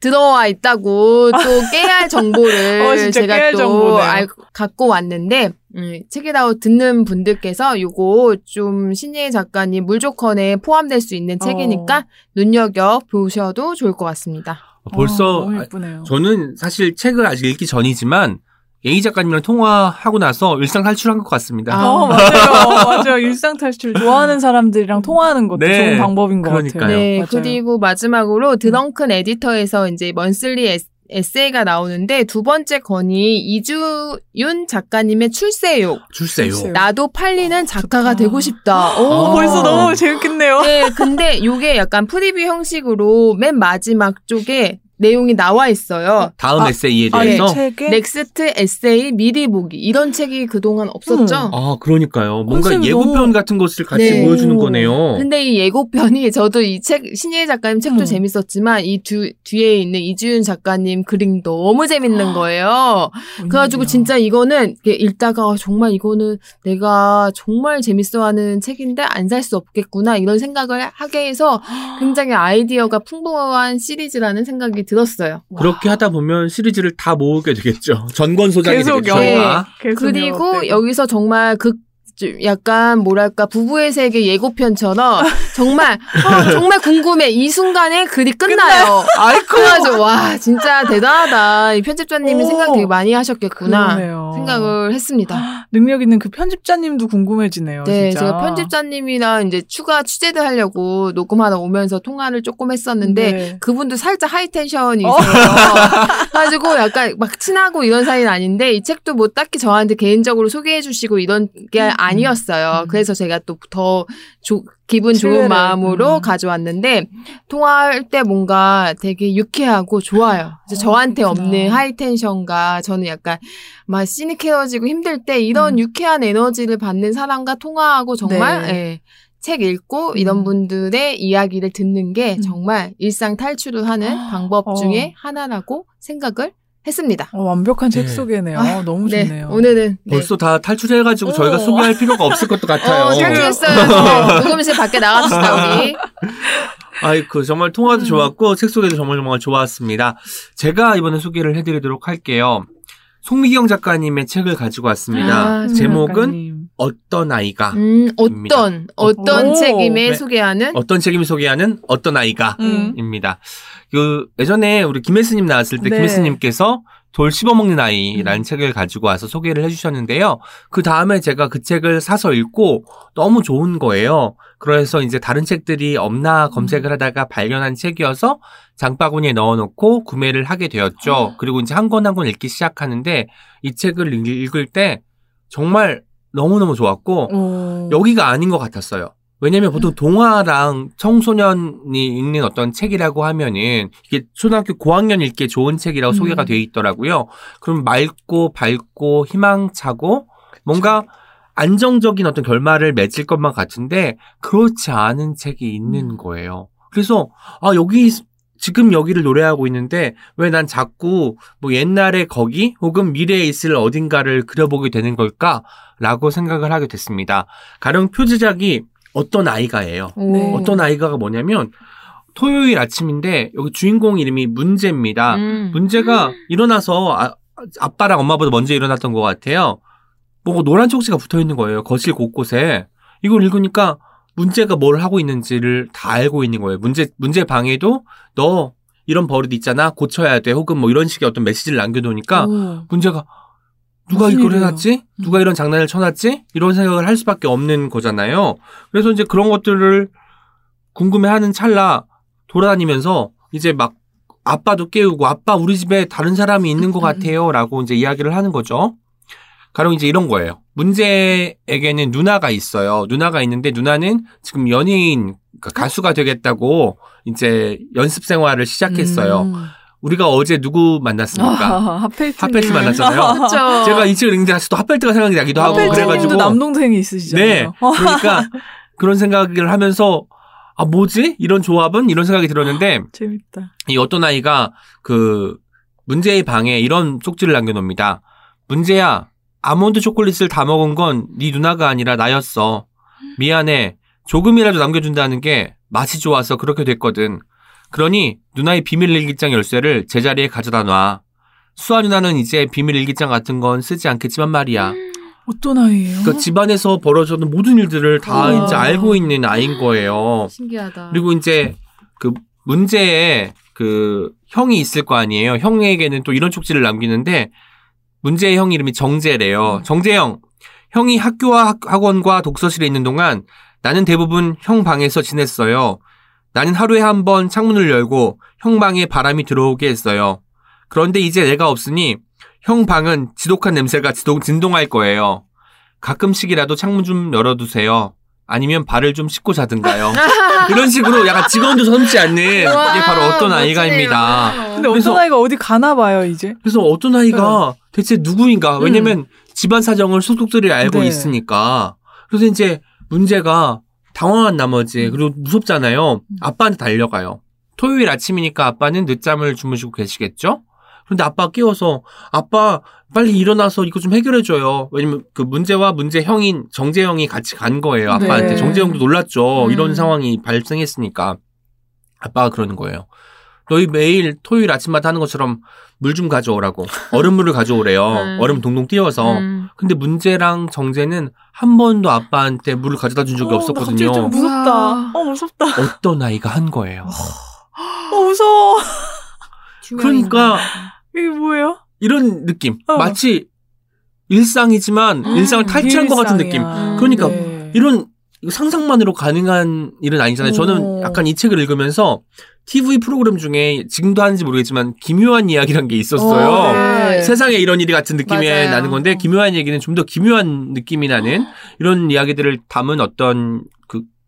들어와 있다고 또 깨알 정보를 어, 진짜 제가 깨알 또 정보네요. 알, 갖고 왔는데 음, 책읽아웃 듣는 분들께서 요거 좀 신예희 작가님 물조컨에 포함될 수 있는 책이니까 눈여겨 보셔도 좋을 것 같습니다. 벌써 아, 너무 아, 예쁘네요. 저는 사실 책을 아직 읽기 전이지만 예희 작가님이랑 통화하고 나서 일상 탈출한 것 같습니다. 아. 어, 맞아요. 맞아요. 일상 탈출 좋아하는 사람들이랑 통화하는 것도 네. 좋은 방법인 것 그러니까요. 같아요. 네, 맞아요. 그리고 마지막으로 드렁큰 에디터에서 이제 monthly 에스, 에세이가 나오는데 두 번째 권이 이주윤 작가님의 출세욕. 출세욕. 나도 팔리는 작가가 좋다. 되고 싶다. 어, 아. 벌써 너무 재밌겠네요. 네, 근데 요게 약간 preview 형식으로 맨 마지막 쪽에 내용이 나와 있어요. 다음 아, 에세이에 아, 이 대해서. 책에 next 에세이 미리 보기 이런 책이 그동안 없었죠. 아, 그러니까요. 뭔가 예고편 너무- 같은 것을 같이 네. 보여주는 거네요. 근데 이 예고편이 저도 이 책 신예 작가님 책도 음. 재밌었지만 이 뒤, 뒤에 있는 이주윤 작가님 그림 너무 재밌는 거예요. 그래가지고. 진짜 이거는 읽다가 아, 정말 이거는 내가 정말 재밌어하는 책인데 안 살 수 없겠구나 이런 생각을 하게 해서 굉장히 아이디어가 풍부한 시리즈라는 생각이 들었어요. 그렇게 하다 보면 시리즈를 다 모으게 되겠죠. 전권 소장이 계속 되겠죠. 네. 아. 계속 그리고 영업되고. 여기서 정말 극 좀 약간 뭐랄까 부부의 세계 예고편처럼 정말 어, 정말 궁금해 이 순간에 글이 끝나요. 아이고 그래가지고 와 진짜 대단하다 이 편집자님이 오. 생각 되게 많이 하셨겠구나 그러네요. 생각을 했습니다. 능력 있는 그 편집자님도 궁금해지네요. 네, 진짜. 제가 편집자님이랑 이제 추가 취재를 하려고 녹음하러 오면서 통화를 조금 했었는데 네. 그분도 살짝 하이텐션이 어. 가지고 약간 막 친하고 이런 사이는 아닌데 이 책도 뭐 딱히 저한테 개인적으로 소개해 주시고 이런 게 아니었어요. 음. 그래서 제가 또더 기분 좋은 마음으로 음. 가져왔는데 통화할 때 뭔가 되게 유쾌하고 좋아요. 어, 저한테 그렇구나. 없는 하이텐션과 저는 약간 막 시니케어지고 힘들 때 이런 음. 유쾌한 에너지를 받는 사람과 통화하고 정말 네. 예, 책 읽고 이런 음. 분들의 이야기를 듣는 게 음. 정말 일상 탈출을 하는 방법 어. 중에 하나라고 생각을 했습니다. 어, 완벽한 책 네. 소개네요. 아, 너무 네, 좋네요. 오늘은 네. 벌써 다 탈출해가지고 오. 저희가 소개할 필요가 없을 것도 같아요. 어, 탈출했어요. 녹음실 밖에 나갑시다 우리. 아이고, 정말 통화도 음. 좋았고, 책 소개도 정말 정말 좋았습니다. 제가 이번에 소개를 해드리도록 할게요. 송미경 작가님의 책을 가지고 왔습니다. 아, 제목은 작가님. 어떤 아이가, 음, 어떤 어떤 오. 책임에 네. 소개하는 어떤 책임이 소개하는 어떤 아이가, 음. 입니다. 그 예전에 우리 김혜수님 나왔을 때 네. 김혜수님께서 돌 씹어먹는 아이라는 음. 책을 가지고 와서 소개를 해주셨는데요. 그 다음에 제가 그 책을 사서 읽고 너무 좋은 거예요. 그래서 이제 다른 책들이 없나 검색을 하다가 발견한 책이어서 장바구니에 넣어놓고 구매를 하게 되었죠. 그리고 이제 한 권 한 권 읽기 시작하는데 이 책을 읽- 읽을 때 정말 너무너무 좋았고 오. 여기가 아닌 것 같았어요. 왜냐면 보통 동화랑 청소년이 읽는 어떤 책이라고 하면은 이게 초등학교 고학년 읽기에 좋은 책이라고 음. 소개가 돼 있더라고요. 그럼 맑고 밝고 희망차고 뭔가 안정적인 어떤 결말을 맺을 것만 같은데 그렇지 않은 책이 있는 음. 거예요. 그래서 아 여기 지금 여기를 노래하고 있는데 왜 난 자꾸 뭐 옛날에 거기 혹은 미래에 있을 어딘가를 그려보게 되는 걸까라고 생각을 하게 됐습니다. 가령 표지작이 어떤 아이가예요. 오. 네. 어떤 아이가가 뭐냐면 토요일 아침인데 여기 주인공 이름이 문제입니다. 음. 문제가 일어나서 아, 아빠랑 엄마보다 먼저 일어났던 것 같아요. 뭐 노란 쪽지가 붙어 있는 거예요. 거실 곳곳에. 이걸 읽으니까 문제가 뭘 하고 있는지를 다 알고 있는 거예요. 문제 문제 방에도 너 이런 버릇 있잖아. 고쳐야 돼. 혹은 뭐 이런 식의 어떤 메시지를 남겨놓으니까 오. 문제가 누가 이걸 일이에요? 해놨지? 누가 이런 장난을 쳐놨지? 이런 생각을 할 수밖에 없는 거잖아요. 그래서 이제 그런 것들을 궁금해하는 찰나 돌아다니면서 이제 막 아빠도 깨우고 아빠 우리 집에 다른 사람이 있는 것 같아요라고 이제 이야기를 하는 거죠. 가령 이제 이런 거예요. 문제에게는 누나가 있어요. 누나가 있는데 누나는 지금 연예인 그러니까 가수가 되겠다고 이제 연습 생활을 시작했어요. 음. 우리가 어제 누구 만났습니까? 아, 하펠트. 하펠트 만났잖아요. 그렇죠. 제가 이 책을 읽는데 아직도 핫벨트가 생각이 나기도 하고 그래가지고 남동생이 있으시잖아요. 네 그러니까 그런 생각을 하면서 아 뭐지 이런 조합은 이런 생각이 들었는데 재밌다. 이 어떤 아이가 그 문제의 방에 이런 쪽지를 남겨놓습니다. 문제야 아몬드 초콜릿을 다 먹은 건 네 누나가 아니라 나였어. 미안해. 조금이라도 남겨준다는 게 맛이 좋아서 그렇게 됐거든. 그러니 누나의 비밀 일기장 열쇠를 제자리에 가져다 놔. 수아 누나는 이제 비밀 일기장 같은 건 쓰지 않겠지만 말이야. 어떤 아이예요? 그러니까 집안에서 벌어졌는 모든 일들을 다 우와. 이제 알고 있는 아이인 거예요. 신기하다. 그리고 이제 그 문제에 그 형이 있을 거 아니에요. 형에게는 또 이런 쪽지를 남기는데 문제의 형 이름이 정재래요. 정재형. 형이 학교와 학- 학원과 독서실에 있는 동안 나는 대부분 형 방에서 지냈어요. 나는 하루에 한 번 창문을 열고 형 방에 바람이 들어오게 했어요. 그런데 이제 내가 없으니 형 방은 지독한 냄새가 지동, 진동할 거예요. 가끔씩이라도 창문 좀 열어두세요. 아니면 발을 좀 씻고 자든가요. 이런 식으로 약간 직원도 섬지 않는 이게 바로 어떤 아이가입니다. 근데 그래서- 어떤 아이가 어디 가나 봐요, 이제. 그래서 어떤 아이가 대체 누구인가? 왜냐면 집안 사정을 속속들이 알고 네. 있으니까. 그래서 이제 문제가 당황한 나머지 그리고 무섭잖아요. 아빠한테 달려가요. 토요일 아침이니까 아빠는 늦잠을 주무시고 계시겠죠? 그런데 아빠 깨워서 아빠 빨리 일어나서 이거 좀 해결해 줘요. 왜냐면 그 문제와 문제 형인 정재형이 같이 간 거예요. 아빠한테. 네. 정재형도 놀랐죠. 음. 이런 상황이 발생했으니까. 아빠가 그러는 거예요. 너희 매일 토요일 아침마다 하는 것처럼 물 좀 가져오라고. 얼음물을 가져오래요. 음. 얼음 동동 띄워서. 음. 근데 문제랑 정재는 한 번도 아빠한테 물을 가져다 준 적이 어, 나 없었거든요. 갑자기 좀 무섭다. 어, 무섭다. 어떤 아이가 한 거예요. 어, 무서워. 그러니까 이게 뭐예요? 이런 느낌. 어. 마치 일상이지만 음, 일상을 탈취한 것 같은 느낌. 일상이야. 그러니까 네. 이런 상상만으로 가능한 일은 아니잖아요. 저는 오. 약간 이 책을 읽으면서 TV 프로그램 중에 지금도 하는지 모르겠지만 기묘한 이야기란 게 있었어요. 어, 네. 세상에 이런 일이 같은 느낌이 맞아요. 나는 건데 기묘한 얘기는 좀 더 기묘한 느낌이 나는 이런 이야기들을 담은 어떤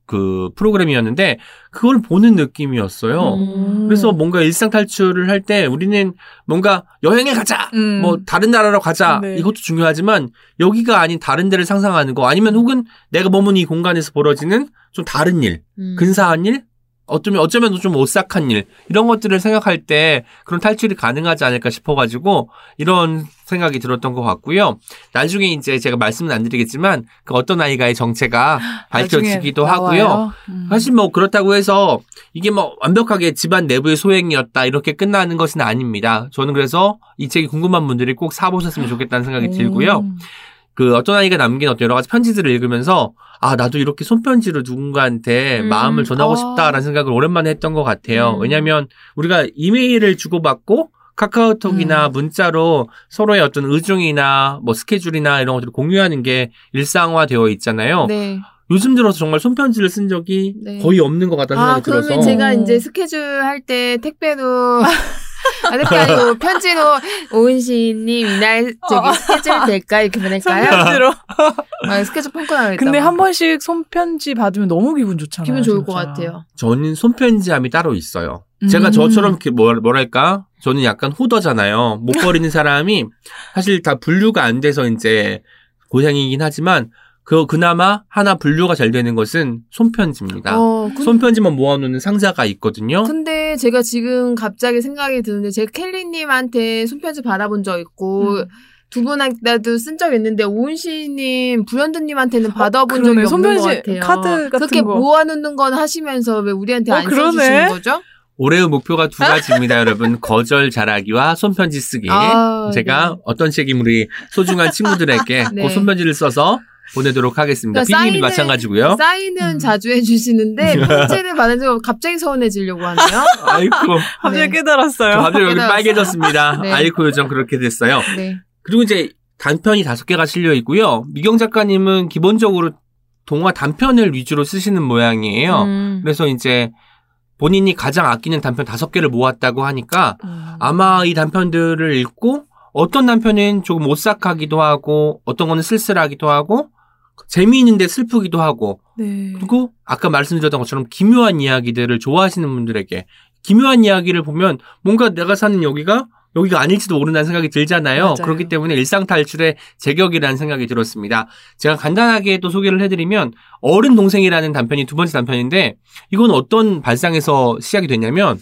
그, 그 프로그램이었는데 그걸 보는 느낌이었어요. 음. 그래서 뭔가 일상 탈출을 할 때 우리는 뭔가 여행에 가자, 음. 뭐 다른 나라로 가자 네. 이것도 중요하지만 여기가 아닌 다른 데를 상상하는 거 아니면 혹은 내가 머문 이 공간에서 벌어지는 좀 다른 일, 음. 근사한 일, 어쩌면 어쩌면 좀 오싹한 일 이런 것들을 생각할 때 그런 탈출이 가능하지 않을까 싶어가지고 이런 생각이 들었던 것 같고요. 나중에 이제 제가 말씀은 안 드리겠지만 그 어떤 아이가의 정체가 밝혀지기도 하고요. 음. 사실 뭐 그렇다고 해서 이게 뭐 완벽하게 집안 내부의 소행이었다 이렇게 끝나는 것은 아닙니다. 저는 그래서 이 책이 궁금한 분들이 꼭 사보셨으면 좋겠다는 생각이 들고요. 음. 그 어떤 아이가 남긴 어떤 여러 가지 편지들을 읽으면서 아 나도 이렇게 손편지로 누군가한테 음. 마음을 전하고 아. 싶다라는 생각을 오랜만에 했던 것 같아요. 음. 왜냐하면 우리가 이메일을 주고받고 카카오톡이나 문자로 서로의 어떤 의중이나 뭐 스케줄이나 이런 것들을 공유하는 게 일상화되어 있잖아요. 네. 요즘 들어서 정말 손편지를 쓴 적이 네. 거의 없는 것 같다는 아, 생각이 그러면 들어서 제가 어. 이제 스케줄 할 때 택배도 아, 아니고 편지로 오은 시인님 이날 저기 스케줄 될까 이렇게 보낼까요? 손편지로. 아, 스케줄 펑크나겠다. 근데 한 번씩 손편지 받으면 너무 기분 좋잖아요. 기분 좋을 것 진짜. 같아요. 저는 손편지함이 따로 있어요. 제가 음. 저처럼 이렇게 뭐, 뭐랄까 저는 약간 호더잖아요. 못 버리는 사람이 사실 다 분류가 안 돼서 이제 고생이긴 하지만 그 그나마 하나 분류가 잘 되는 것은 손편지입니다. 어, 근- 손편지만 모아놓는 상자가 있거든요. 근데 제가 지금 갑자기 생각이 드는데 제가 켈리님한테 손편지 받아본 적 있고 음. 두 분한테도 쓴 적 있는데 오은시님, 부현두님한테는 받아본 어. 적이 없는 것 손편지 같아요. 카드 같은 그렇게 거. 모아놓는 건 하시면서 왜 우리한테 어, 안 그러네. 써주시는 거죠? 올해의 목표가 두 가지입니다, 여러분. 거절 잘하기와 손편지 쓰기. 아, 제가 네. 어떤 책임 우리 소중한 친구들에게 네. 꼭 손편지를 써서 보내도록 하겠습니다. 그러니까 피디님도 사인을- 마찬가지고요. 사인은 음. 자주 해주시는데 편지를 받은 적 갑자기 서운해지려고 하네요. 아이고, 갑자기 네. 깨달았어요. 저 갑자기 여기. 빨개졌습니다. 네. 아이고, 요즘 그렇게 됐어요. 네. 그리고 이제 단편이 다섯 개가 실려 있고요. 미경 작가님은 기본적으로 동화 단편을 위주로 쓰시는 모양이에요. 음. 그래서 이제 본인이 가장 아끼는 단편 다섯 개를 모았다고 하니까 음. 아마 이 단편들을 읽고 어떤 단편은 조금 오싹하기도 하고 어떤 거는 쓸쓸하기도 하고 재미있는데 슬프기도 하고 네. 그리고 아까 말씀드렸던 것처럼 기묘한 이야기들을 좋아하시는 분들에게 기묘한 이야기를 보면 뭔가 내가 사는 여기가 여기가 아닐지도 모른다는 생각이 들잖아요. 맞아요. 그렇기 때문에 일상 탈출의 제격이라는 생각이 들었습니다. 제가 간단하게 또 소개를 해드리면 어른 동생이라는 단편이 두 번째 단편인데 이건 어떤 발상에서 시작이 됐냐면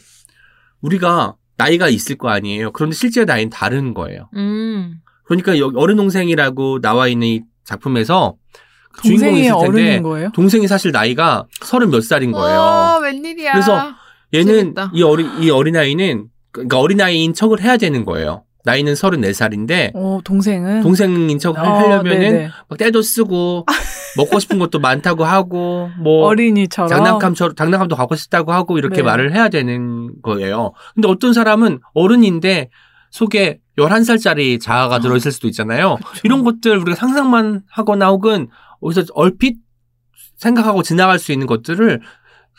우리가 나이가 있을 거 아니에요. 그런데 실제 나이는 다른 거예요. 음. 그러니까 여기 어른 동생이라고 나와 있는 이 작품에서 그 주인공이 있을 텐데 어른인 거예요? 동생이 사실 나이가 서른 몇 살인 어, 거예요. 웬일이야. 그래서 얘는 재밌다. 이 어리 이 어린 아이는 그러니까 어린 아이인 척을 해야 되는 거예요. 나이는 서른네 살인데 어, 동생은 동생인 척 어, 하려면은. 막 때도 쓰고 먹고 싶은 것도 많다고 하고 뭐 어린이처럼 장난감처럼 장난감도 갖고 싶다고 하고 이렇게 네. 말을 해야 되는 거예요. 근데 어떤 사람은 어른인데 속에 11살짜리 자아가 들어있을 수도 있잖아요. 이런 것들 우리가 상상만 하거나 혹은 어디서 얼핏 생각하고 지나갈 수 있는 것들을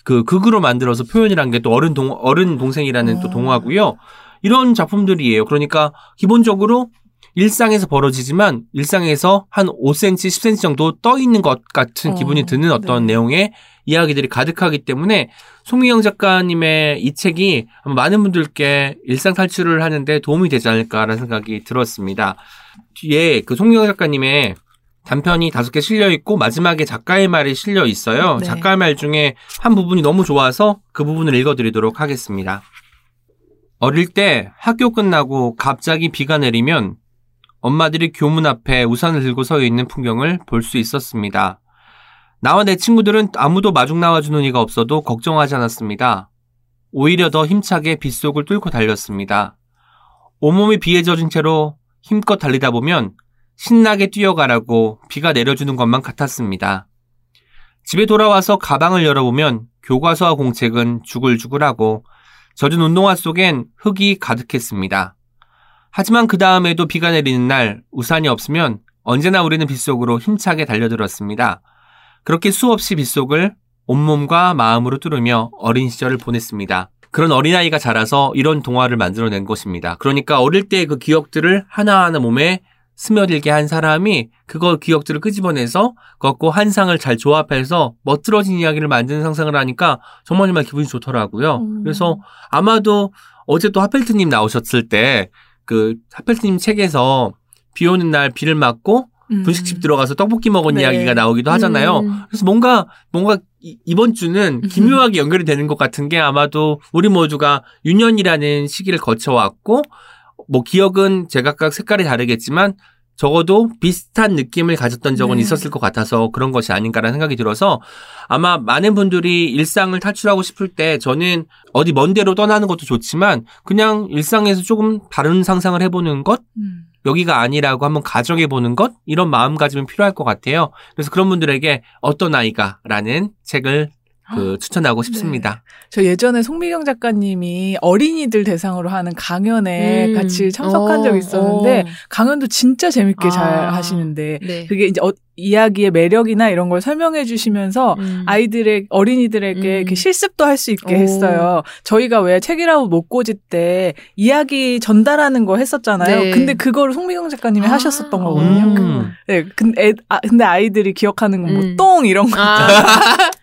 그 극으로 만들어서 표현이란 게 또 어른 동 어른 동생이라는 또 어. 동화고요. 이런 작품들이에요. 그러니까 기본적으로 일상에서 벌어지지만 일상에서 한 5cm, 10cm 정도 떠 있는 것 같은 어, 기분이 드는 어떤 네. 내용의 이야기들이 가득하기 때문에 송미영 작가님의 이 책이 많은 분들께 일상 탈출을 하는데 도움이 되지 않을까라는 생각이 들었습니다. 뒤에 그 송미영 작가님의 단편이 다섯 개 실려 있고 마지막에 작가의 말이 실려 있어요. 네. 작가의 말 중에 한 부분이 너무 좋아서 그 부분을 읽어드리도록 하겠습니다. 어릴 때 학교 끝나고 갑자기 비가 내리면 엄마들이 교문 앞에 우산을 들고 서 있는 풍경을 볼 수 있었습니다. 나와 내 친구들은 아무도 마중 나와주는 이가 없어도 걱정하지 않았습니다. 오히려 더 힘차게 빗속을 뚫고 달렸습니다. 온몸이 비에 젖은 채로 힘껏 달리다 보면 신나게 뛰어가라고 비가 내려주는 것만 같았습니다. 집에 돌아와서 가방을 열어보면 교과서와 공책은 주글주글하고 젖은 운동화 속엔 흙이 가득했습니다. 하지만 그 다음에도 비가 내리는 날 우산이 없으면 언제나 우리는 빗속으로 힘차게 달려들었습니다. 그렇게 수없이 빗속을 온몸과 마음으로 뚫으며 어린 시절을 보냈습니다. 그런 어린아이가 자라서 이런 동화를 만들어낸 것입니다. 그러니까 어릴 때 그 기억들을 하나하나 몸에 스며들게 한 사람이 그거 기억들을 끄집어내서 그것과 환상을 잘 조합해서 멋들어진 이야기를 만드는 상상을 하니까 정말 정말 기분이 좋더라고요. 음. 그래서 아마도 어제 또 하펠트님 나오셨을 때 그 하펠트님 책에서 비 오는 날 비를 맞고 음. 분식집 들어가서 떡볶이 먹은 네. 이야기가 나오기도 하잖아요. 음. 그래서 뭔가 뭔가 이- 이번 주는 기묘하게 연결이 되는 것 같은 게 아마도 우리 모두가 유년이라는 시기를 거쳐왔고 뭐 기억은 제각각 색깔이 다르겠지만 적어도 비슷한 느낌을 가졌던 적은 네. 있었을 것 같아서 그런 것이 아닌가라는 생각이 들어서 아마 많은 분들이 일상을 탈출하고 싶을 때 저는 어디 먼 데로 떠나는 것도 좋지만 그냥 일상에서 조금 다른 상상을 해보는 것 음. 여기가 아니라고 한번 가정해 보는 것 이런 마음가짐이 필요할 것 같아요. 그래서 그런 분들에게 어떤 아이가라는 책을 그 추천하고 싶습니다. 저 예전에 송미경 작가님이 어린이들 대상으로 하는 강연에 음. 같이 참석한 어, 적이 있었는데 어. 강연도 진짜 재밌게 잘 아. 하시는데 네. 그게 이제 어- 이야기의 매력이나 이런 걸 설명해 주시면서 음. 아이들의 어린이들에게 음. 이렇게 실습도 할 수 있게 오. 했어요. 저희가 왜 책이라고 못 고지 때 이야기 전달하는 거 했었잖아요. 네. 근데 그거를 송미경 작가님이 아. 하셨었던 거거든요. 음. 네, 근데 애, 아, 근데 아이들이 기억하는 건뭐 음. 똥 이런 거. 아.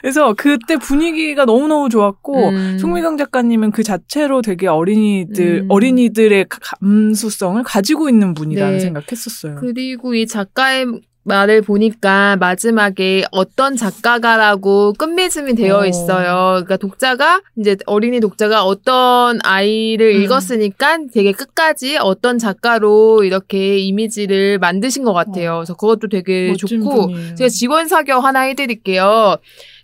그래서 그때 분위기가 너무 너무 좋았고 음. 송미경 작가님은 그 자체로 되게 어린이들 음. 어린이들의 가- 감수성을 가지고 있는 분이라는 네. 생각했었어요. 그리고 이 작가의 말을 보니까 마지막에 어떤 작가가라고 끝맺음이 되어 어. 있어요. 그러니까 독자가 이제 어린이 독자가 어떤 아이를 음. 읽었으니까 되게 끝까지 어떤 작가로 이렇게 이미지를 만드신 것 같아요. 그래서 그것도 되게 좋고 분이에요. 제가 직원 사격 하나 해드릴게요.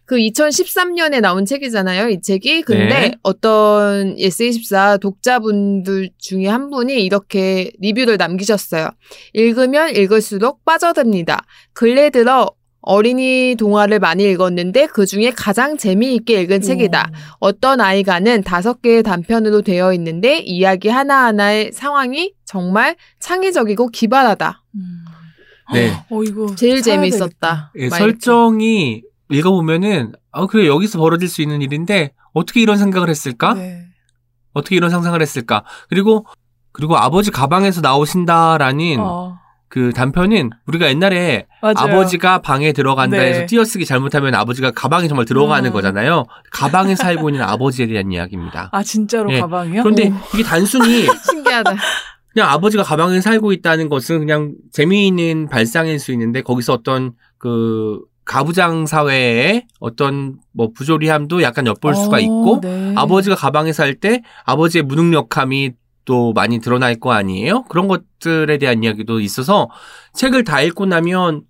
그 2013년에 나온 책이잖아요, 이 책이. 근데 네. 어떤 예스24 독자분들 중에 한 분이 이렇게 리뷰를 남기셨어요. 읽으면 읽을수록 빠져듭니다. 근래 들어 어린이 동화를 많이 읽었는데 그 중에 가장 재미있게 읽은 책이다. 어떤 아이가는 다섯 개의 단편으로 되어 있는데 이야기 하나하나의 상황이 정말 창의적이고 기발하다. 음. 네. 어 이거 제일 재밌었다. 예, 막 설정이 읽어보면은 아 그래 여기서 벌어질 수 있는 일인데 어떻게 이런 생각을 했을까? 네. 어떻게 이런 상상을 했을까? 그리고 그리고 아버지 가방에서 나오신다라는 어, 그 단편은 우리가 옛날에 맞아요. 아버지가 방에 들어간다 네. 해서 띄어쓰기 잘못하면 아버지가 가방에 정말 들어가는 음. 거잖아요. 가방에 살고 있는 아버지에 대한 이야기입니다. 아 진짜로 예. 가방이요? 그런데 오. 이게 단순히 신기하다. 그냥 아버지가 가방에 살고 있다는 것은 그냥 재미있는 발상일 수 있는데 거기서 어떤 그 가부장 사회의 어떤 뭐 부조리함도 약간 엿볼 수가 어, 있고 네. 아버지가 가방에 살 때 아버지의 무능력함이 또 많이 드러날 거 아니에요? 그런 것들에 대한 이야기도 있어서 책을 다 읽고 나면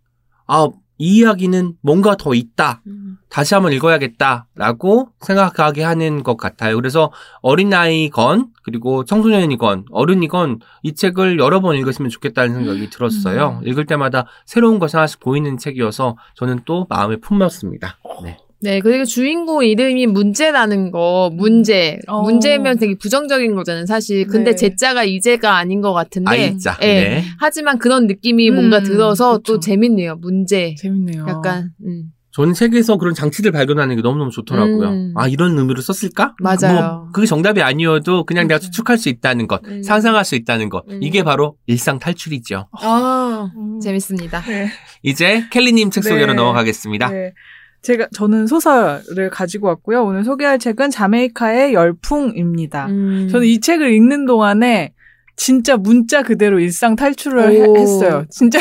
아, 이 이야기는 뭔가 더 있다. 다시 한번 읽어야겠다라고 생각하게 하는 것 같아요. 그래서 어린아이건 그리고 청소년이건 어른이건 이 책을 여러 번 읽으시면 좋겠다는 생각이 들었어요. 읽을 때마다 새로운 것이 하나씩 보이는 책이어서 저는 또 마음에 품었습니다. 네. 네, 그리고 주인공 이름이 문제라는 거, 문제. 어. 문제면 되게 부정적인 거잖아요, 사실. 근데 네. 제자가 이제가 아닌 것 같은데. 아 이자. 예. 네. 하지만 그런 느낌이 음, 뭔가 들어서 또 그쵸. 재밌네요, 문제. 재밌네요. 약간, 음. 저는 책에서 그런 장치들 발견하는 게 너무너무 좋더라고요. 음. 아, 이런 의미로 썼을까? 맞아요. 뭐, 그게 정답이 아니어도 그냥 내가 음. 추측할 수 있다는 것, 음. 상상할 수 있다는 것. 음. 이게 바로 일상 탈출이죠. 아, 음. 재밌습니다. 네. 이제 켈리님 책 네. 소개로 넘어가겠습니다. 네. 제가 저는 소설을 가지고 왔고요. 오늘 소개할 책은 자메이카의 열풍입니다. 음. 저는 이 책을 읽는 동안에 진짜 문자 그대로 일상 탈출을 오. 했어요. 진짜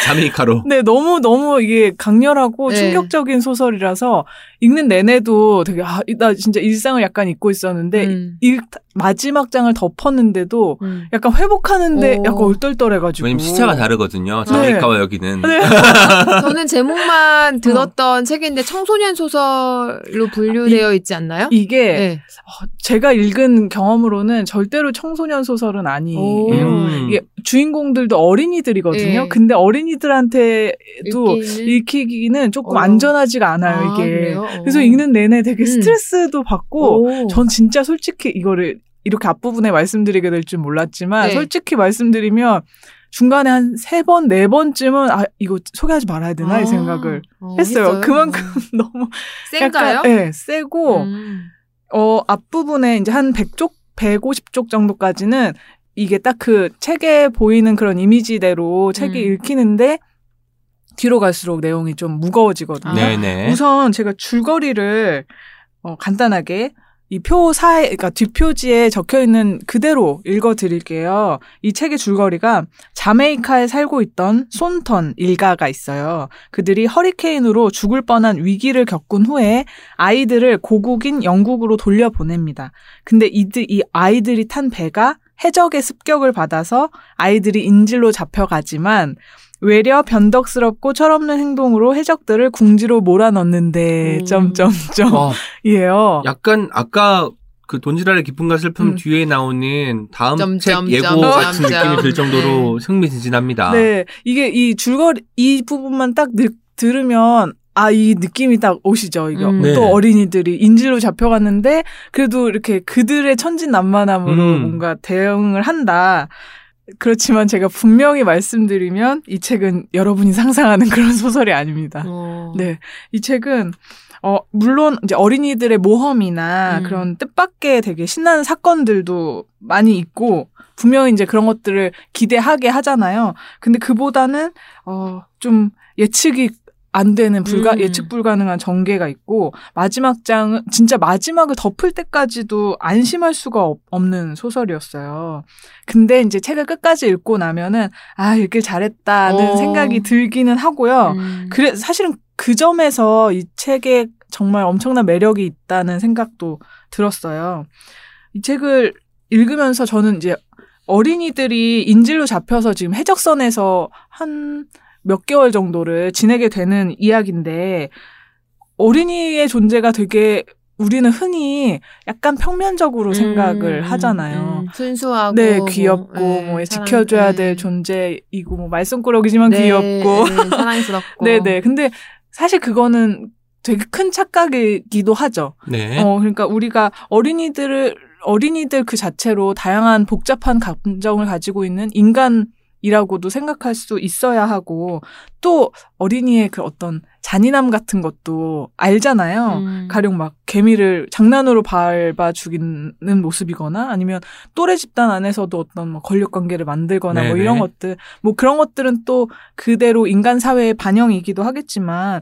자메이카로. 네, 너무 너무 이게 강렬하고 네. 충격적인 소설이라서 읽는 내내도 되게 아, 나 진짜 일상을 약간 잊고 있었는데 음. 읽 마지막 장을 덮었는데도 음. 약간 회복하는데 오. 약간 얼떨떨해가지고 왜냐면 시차가 다르거든요. 자메이카와 여기는. 네. 저는 제목만 들었던 책인데 청소년 소설로 분류되어 있지 않나요? 이게 네. 어, 제가 읽은 경험으로는 절대로 청소년 소설은 아니에요. 오. 음. 이게 주인공들도 어린이들이거든요. 네. 근데 어린 이들한테도 읽기는- 읽히기 는 조금 어. 안전하지가 않아요, 아, 이게. 어. 그래서 읽는 내내 되게 음. 스트레스도 받고 오. 전 진짜 솔직히 이거를 이렇게 앞부분에 말씀드리게 될 줄 몰랐지만 네. 솔직히 말씀드리면 중간에 한 세 번, 네 번쯤은 아, 이거 소개하지 말아야 되나 이 아, 생각을 어, 했어요. 그만큼 어. 너무 센가요? 약간 예, 세고 음. 어, 앞부분에 이제 한 100쪽, 150쪽 정도까지는 이게 딱 그 책에 보이는 그런 이미지대로 책이 음. 읽히는데 뒤로 갈수록 내용이 좀 무거워지거든요. 아. 네네. 우선 제가 줄거리를 어, 간단하게 이 표사에, 그러니까 뒷표지에 적혀 있는 그대로 읽어 드릴게요. 이 책의 줄거리가 자메이카에 살고 있던 손턴 일가가 있어요. 그들이 허리케인으로 죽을 뻔한 위기를 겪은 후에 아이들을 고국인 영국으로 돌려보냅니다. 근데 이들, 이 아이들이 탄 배가 해적의 습격을 받아서 아이들이 인질로 잡혀가지만 외려 변덕스럽고 철없는 행동으로 해적들을 궁지로 몰아넣는데 음. 점점점 와, 이에요. 약간 아까 그 돈지랄의 기쁨과 슬픔 음. 뒤에 나오는 다음 점, 책 점, 예고 점, 같은 점, 느낌이 점. 들 정도로 흥미진진합니다. 네, 이게 이 줄거리 이 부분만 딱 느, 들으면 아 이 느낌이 딱 오시죠. 이게 음. 네. 또 어린이들이 인질로 잡혀갔는데 그래도 이렇게 그들의 천진난만함으로 음. 뭔가 대응을 한다. 그렇지만 제가 분명히 말씀드리면 이 책은 여러분이 상상하는 그런 소설이 아닙니다. 어. 네. 이 책은 어 물론 이제 어린이들의 모험이나 음. 그런 뜻밖의 되게 신나는 사건들도 많이 있고 분명히 이제 그런 것들을 기대하게 하잖아요. 근데 그보다는 어 좀 예측이 안 되는 불가 음. 예측 불가능한 전개가 있고 마지막 장은 진짜 마지막을 덮을 때까지도 안심할 수가 없, 없는 소설이었어요. 근데 이제 책을 끝까지 읽고 나면은 아 읽길 잘했다는 어. 생각이 들기는 하고요. 음. 그래 사실은 그 점에서 이 책에 정말 엄청난 매력이 있다는 생각도 들었어요. 이 책을 읽으면서 저는 이제 어린이들이 인질로 잡혀서 지금 해적선에서 한 몇 개월 정도를 지내게 되는 이야기인데 어린이의 존재가 되게 우리는 흔히 약간 평면적으로 생각을 음, 하잖아요. 음, 순수하고 네, 뭐, 귀엽고 예, 뭐 사랑- 지켜줘야 예. 될 존재이고 뭐 말썽꾸러기지만 네, 귀엽고 네, 사랑스럽고 네네. 근데 사실 그거는 되게 큰 착각이기도 하죠. 네. 어, 그러니까 우리가 어린이들을, 어린이들 그 자체로 다양한 복잡한 감정을 가지고 있는 인간 이라고도 생각할 수 있어야 하고, 또 어린이의 그 어떤 잔인함 같은 것도 알잖아요. 음. 가령 막 개미를 장난으로 밟아 죽이는 모습이거나 아니면 또래 집단 안에서도 어떤 뭐 권력 관계를 만들거나 뭐 네네. 이런 것들 뭐 그런 것들은 또 그대로 인간 사회의 반영이기도 하겠지만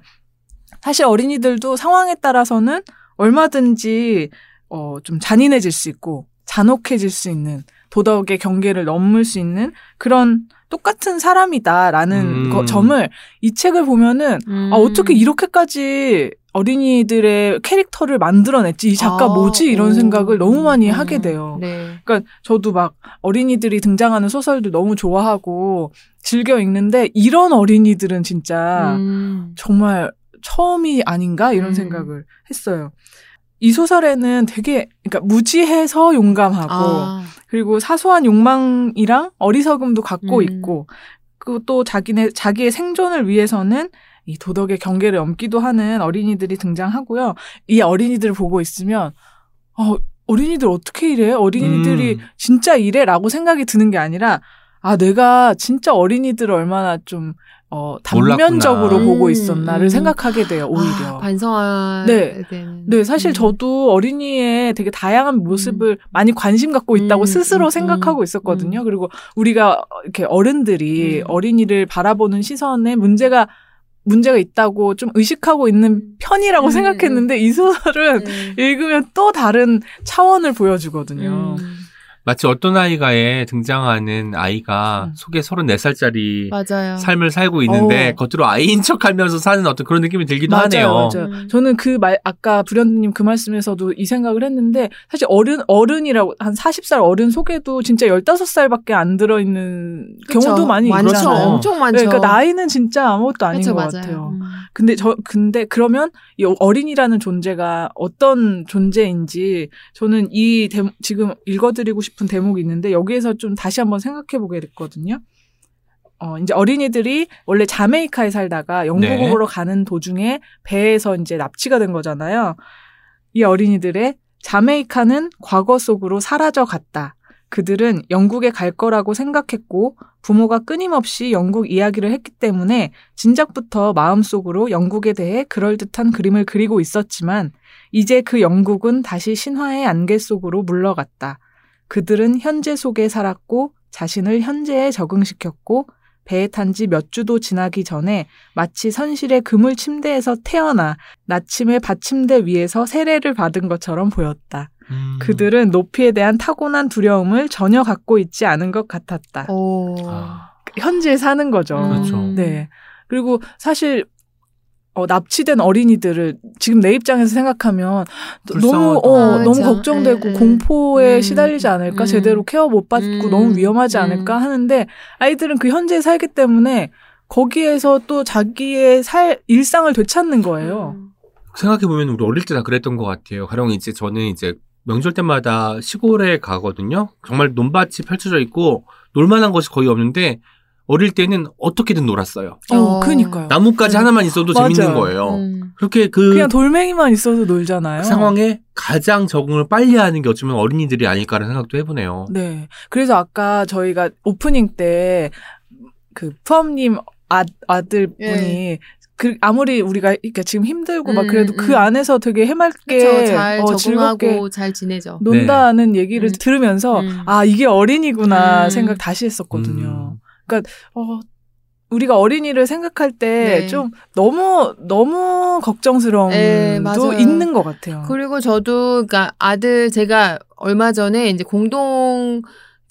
사실 어린이들도 상황에 따라서는 얼마든지 어 좀 잔인해질 수 있고 잔혹해질 수 있는 도덕의 경계를 넘을 수 있는 그런 똑같은 사람이다라는 음. 거- 점을 이 책을 보면은 음. 아, 어떻게 이렇게까지 어린이들의 캐릭터를 만들어냈지? 이 작가 아, 뭐지? 이런 오. 생각을 너무 많이 음. 하게 돼요. 네. 그러니까 저도 막 어린이들이 등장하는 소설도 너무 좋아하고 즐겨 읽는데 이런 어린이들은 진짜 음. 정말 처음이 아닌가? 이런 음. 생각을 했어요. 이 소설에는 되게 그러니까 무지해서 용감하고 아, 그리고 사소한 욕망이랑 어리석음도 갖고 음. 있고 그리고 또 자기네 자기의 생존을 위해서는 이 도덕의 경계를 넘기도 하는 어린이들이 등장하고요. 이 어린이들을 보고 있으면 어 어린이들 어떻게 이래? 어린이들이 음. 진짜 이래라고 생각이 드는 게 아니라 아 내가 진짜 어린이들을 얼마나 좀 어, 단면적으로 몰랐구나. 보고 음, 있었나를 음. 생각하게 돼요. 오히려. 아, 반성하게 네. 되는. 네, 사실 음. 저도 어린이의 되게 다양한 모습을 많이 관심 갖고 있다고 음, 스스로 음, 생각하고 음, 있었거든요. 그리고 우리가 이렇게 어른들이 음. 어린이를 바라보는 시선에 문제가 문제가 있다고 좀 의식하고 있는 편이라고 음, 생각했는데 이 소설은 네. 읽으면 또 다른 차원을 보여주거든요. 음, 마치 어떤 아이가에 등장하는 아이가 음. 속에 34살짜리 맞아요. 삶을 살고 있는데 어. 겉으로 아이인 척 하면서 사는 어떤 그런 느낌이 들기도 맞아요, 하네요. 맞아요. 음. 저는 그 말, 아까 불현듯님 그 말씀에서도 이 생각을 했는데, 사실 어른, 어른이라고, 한 40살 어른 속에도 진짜 15살밖에 안 들어있는 그쵸. 경우도 많이 많죠. 있잖아요. 엄청 많죠. 네, 그러니까 나이는 진짜 아무것도 아닌 그쵸, 것 맞아요. 같아요. 음. 근데 저, 근데 그러면 이 어린이라는 존재가 어떤 존재인지 저는 이 대, 지금 읽어드리고 싶은 대목이 있는데 여기에서 좀 다시 한번 생각해 보게 됐거든요. 어, 이제 어린이들이 원래 자메이카에 살다가 영국으로 가는 도중에 배에서 이제 납치가 된 거잖아요. 이 어린이들의 자메이카는 과거 속으로 사라져 갔다. 그들은 영국에 갈 거라고 생각했고 부모가 끊임없이 영국 이야기를 했기 때문에 진작부터 마음속으로 영국에 대해 그럴듯한 그림을 그리고 있었지만 이제 그 영국은 다시 신화의 안개 속으로 물러갔다. 그들은 현재 속에 살았고 자신을 현재에 적응시켰고 배에 탄 지 몇 주도 지나기 전에 마치 선실의 그물 침대에서 태어나 나침의 받침대 위에서 세례를 받은 것처럼 보였다. 음. 그들은 높이에 대한 타고난 두려움을 전혀 갖고 있지 않은 것 같았다. 오. 아, 현지에 사는 거죠. 그렇죠. 음. 네. 그리고 사실 어, 납치된 어린이들을 지금 내 입장에서 생각하면 너무 불쌍하다. 어, 아, 너무. 걱정되고 예, 예. 공포에 음, 시달리지 않을까 음. 제대로 케어 못 받고 음, 너무 위험하지 않을까 음. 하는데 아이들은 그 현지에 살기 때문에 거기에서 또 자기의 살 일상을 되찾는 거예요. 음. 생각해보면 우리 어릴 때다 그랬던 것 같아요. 가령 이제 저는 이제 명절 때마다 시골에 가거든요. 정말 논밭이 펼쳐져 있고 놀만한 것이 거의 없는데 어릴 때는 어떻게든 놀았어요. 어, 어. 그니까요. 나뭇가지 음. 하나만 있어도 맞아요. 재밌는 거예요. 음. 그렇게 그 그냥 돌멩이만 있어도 놀잖아요. 상황에 가장 적응을 빨리 하는 게 어쩌면 어린이들이 아닐까라는 생각도 해보네요. 네. 그래서 아까 저희가 오프닝 때 그 푸엄님 아, 아들분이 예. 그 아무리 우리가 이렇게 지금 힘들고 막 음, 그래도 음. 그 안에서 되게 해맑게 그쵸, 잘 어, 적응하고 즐겁게 잘 지내죠. 논다는 얘기를 음. 들으면서 음. 아 이게 어린이구나 음. 생각 다시 했었거든요. 음. 어 우리가 어린이를 생각할 때 네. 좀 너무 너무 걱정스러움도 네. 있는 것 같아요. 그리고 저도 그러니까 아들 제가 얼마 전에 이제 공동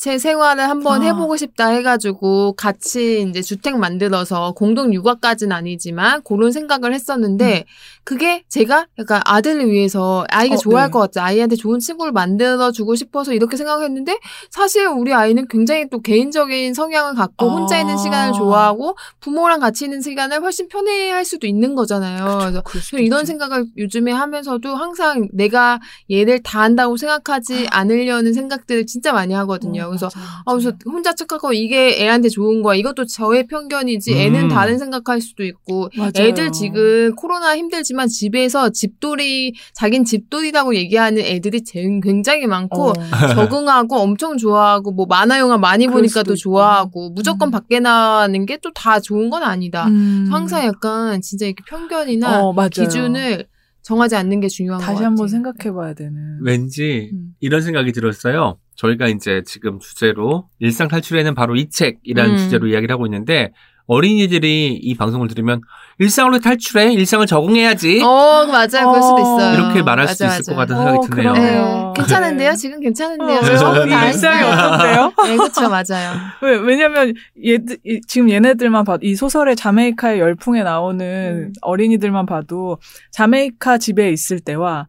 체 생활을 한번 아. 해보고 싶다 해가지고 같이 이제 주택 만들어서 공동 육아까지는 아니지만 그런 생각을 했었는데 그게 제가 약간 아들을 위해서 아이가 어, 좋아할 네. 것 같아 아이한테 좋은 친구를 만들어 주고 싶어서 이렇게 생각했는데 사실 우리 아이는 굉장히 또 개인적인 성향을 갖고 아. 혼자 있는 시간을 좋아하고 부모랑 같이 있는 시간을 훨씬 편해할 수도 있는 거잖아요. 그래서 그럴 수도 저 이런. 생각을 요즘에 하면서도 항상 내가 얘를 다 한다고 생각하지 않으려는 생각들을 진짜 많이 하거든요. 어, 그래서 맞아요, 아, 그래서. 혼자 착하고 이게 애한테 좋은 거야. 이것도 저의 편견이지. 애는 음. 다른 생각할 수도 있고. 맞아요. 애들 지금 코로나 힘들지만 집에서 집돌이, 자긴 집돌이라고 얘기하는 애들이 제- 굉장히 많고 어. 적응하고 엄청 좋아하고 뭐 만화 영화 많이 보니까 또 있고. 좋아하고 무조건 음. 밖에 나가는 게 또 다 좋은 건 아니다. 음. 항상 약간 진짜 이렇게 편견이나 어. 기준을 정하지 않는 게 중요한 것 다시 같아요. 한번 생각해 봐야 되는. 왠지 음. 이런 생각이 들었어요. 저희가 이제 지금 주제로 일상 탈출에는 바로 이 책이라는 음. 주제로 이야기를 하고 있는데 어린이들이 이 방송을 들으면 일상으로 탈출해 일상을 적응해야지 어, 맞아요. 그럴 수도 어. 있어요. 이렇게 말할 수도 맞아, 있을 맞아. 것 같다는 생각이 어, 드네요. 네, 괜찮은데요? 네. 지금 괜찮은데요? 어? 다이 일상이. 어떤데요? 네, 그렇죠, 맞아요. 왜, 왜냐면, 얘들, 이- 지금 얘네들만 봐도, 이 소설의 자메이카의 열풍에 나오는 음. 어린이들만 봐도, 자메이카 집에 있을 때와,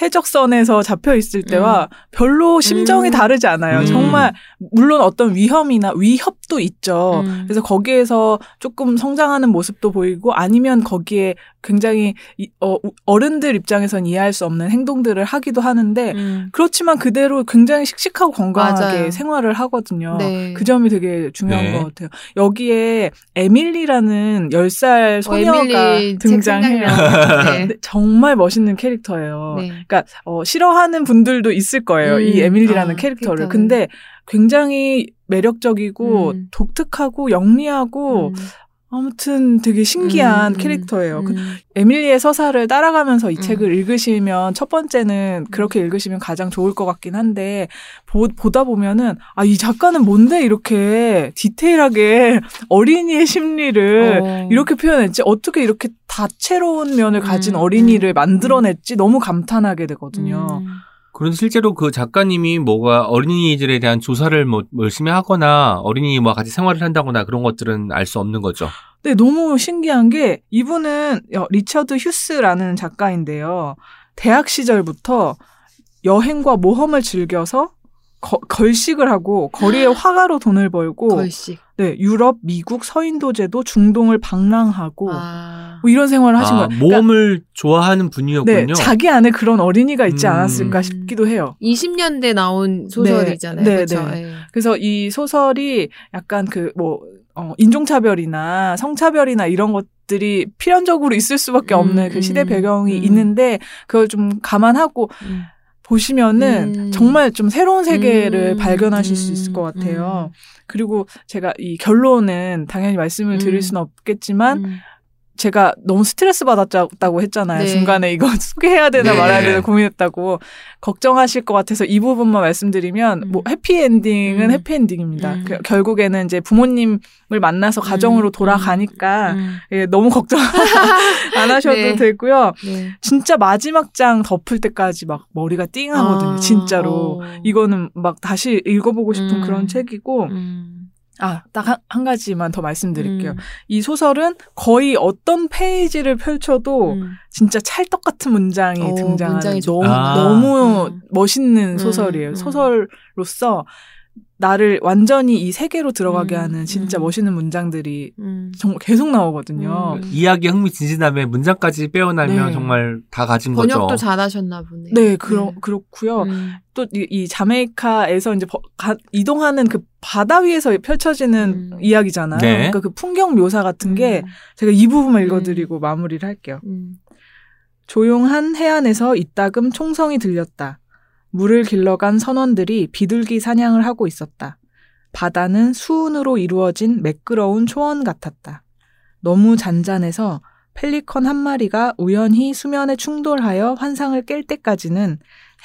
해적선에서 잡혀 있을 때와 별로 심정이 음. 다르지 않아요. 음. 정말, 물론 어떤 위험이나 위협도 있죠. 음. 그래서 거기에서 조금 성장하는 모습도 보이고, 아니면 거기에 굉장히, 이- 어, 어른들 입장에선 이해할 수 없는 행동들을 하기도 하는데, 음. 그렇지만 그대로 굉장히 씩씩하고 건강하게 맞아요. 생활을 하거든요. 네. 그 점이 되게 중요한 네. 것 같아요. 여기에 에밀리라는 10살 어, 소녀가 책 등장해요. 네. 근데 정말 멋있는 캐릭터예요. 네. 그러니까 어, 싫어하는 분들도 있을 거예요. 이 음, 에밀리라는 아, 캐릭터를. 캐릭터를. 근데 굉장히 매력적이고 음. 독특하고 영리하고 음. 아무튼 되게 신기한 음, 음, 캐릭터예요. 그 음. 에밀리의 서사를 따라가면서 이 음. 책을 읽으시면 첫 번째는 그렇게 읽으시면 가장 좋을 것 같긴 한데 보, 보다 보면은 아 이 작가는 뭔데 이렇게 디테일하게 어린이의 심리를 어. 이렇게 표현했지 어떻게 이렇게 다채로운 면을 가진 음, 어린이를 음, 만들어냈지 너무 감탄하게 되거든요. 음. 그런데 실제로 그 작가님이 뭐가 어린이들에 대한 조사를 뭐 열심히 하거나 어린이와 같이 생활을 한다거나 그런 것들은 알 수 없는 거죠. 근데 너무 신기한 게 이분은 어, 리처드 휴스라는 작가인데요. 대학 시절부터 여행과 모험을 즐겨서 거- 걸식을 하고 거리에 화가로 돈을 벌고 걸식. 네, 유럽, 미국, 서인도제도, 중동을 방랑하고 아. 뭐 이런 생활을 하신 아, 거예요. 모험을 좋아하는 그러니까, 분이었군요. 네, 자기 안에 그런 어린이가 있지 음. 않았을까 싶기도 해요. 20년대 나온 소설이잖아요. 네, 그렇죠. 네. 예. 그래서 이 소설이 약간 그뭐 어, 인종차별이나 성차별이나 이런 것들이 필연적으로 있을 수밖에 음, 없는 그 시대 음, 배경이 음. 있는데 그걸 좀 감안하고 음. 보시면은 음. 정말 좀 새로운 세계를 음, 발견하실 수 음, 있을 것 같아요. 음. 그리고 제가 이 결론은 당연히 말씀을 드릴 음. 수는 없겠지만 음. 제가 너무 스트레스 받았다고 했잖아요. 네. 중간에 이거 소개해야 되나 네. 말아야 되나 고민했다고 걱정하실 것 같아서 이 부분만 말씀드리면 음. 뭐 해피엔딩은 음. 해피엔딩입니다. 음. 그- 결국에는 이제 부모님을 만나서 가정으로 음. 돌아가니까 음. 예, 너무 걱정 안 하셔도 네. 되고요. 네. 진짜 마지막 장 덮을 때까지 막 머리가 띵하거든요. 아, 진짜로. 어. 이거는 막 다시 읽어보고 싶은 음. 그런 책이고 음. 아, 딱 한, 한 가지만 더 말씀드릴게요. 음. 이 소설은 거의 어떤 페이지를 펼쳐도 음. 진짜 찰떡 같은 문장이 어, 등장하는 문장이 너무, 좋구나. 너무 음. 멋있는 음, 소설이에요. 음. 소설로서 나를 완전히 이 세계로 들어가게 음, 하는 진짜 음. 멋있는 문장들이 음. 정말 계속 나오거든요. 음. 이야기 흥미진진함에 문장까지 빼어나면 네. 정말 다 가진 번역도 거죠. 잘하셨나 보네. 네, 그러, 그렇고요. 음. 또이 자메이카에서 이제 버- 가- 이동하는 그 바다 위에서 펼쳐지는 음. 이야기잖아요. 네. 그러니까 그 풍경 묘사 같은 게 음. 제가 이 부분만 음. 읽어드리고 마무리를 할게요. 음. 조용한 해안에서 이따금 총성이 들렸다. 물을 길러간 선원들이 비둘기 사냥을 하고 있었다. 바다는 수은으로 이루어진 매끄러운 초원 같았다. 너무 잔잔해서 펠리컨 한 마리가 우연히 수면에 충돌하여 환상을 깰 때까지는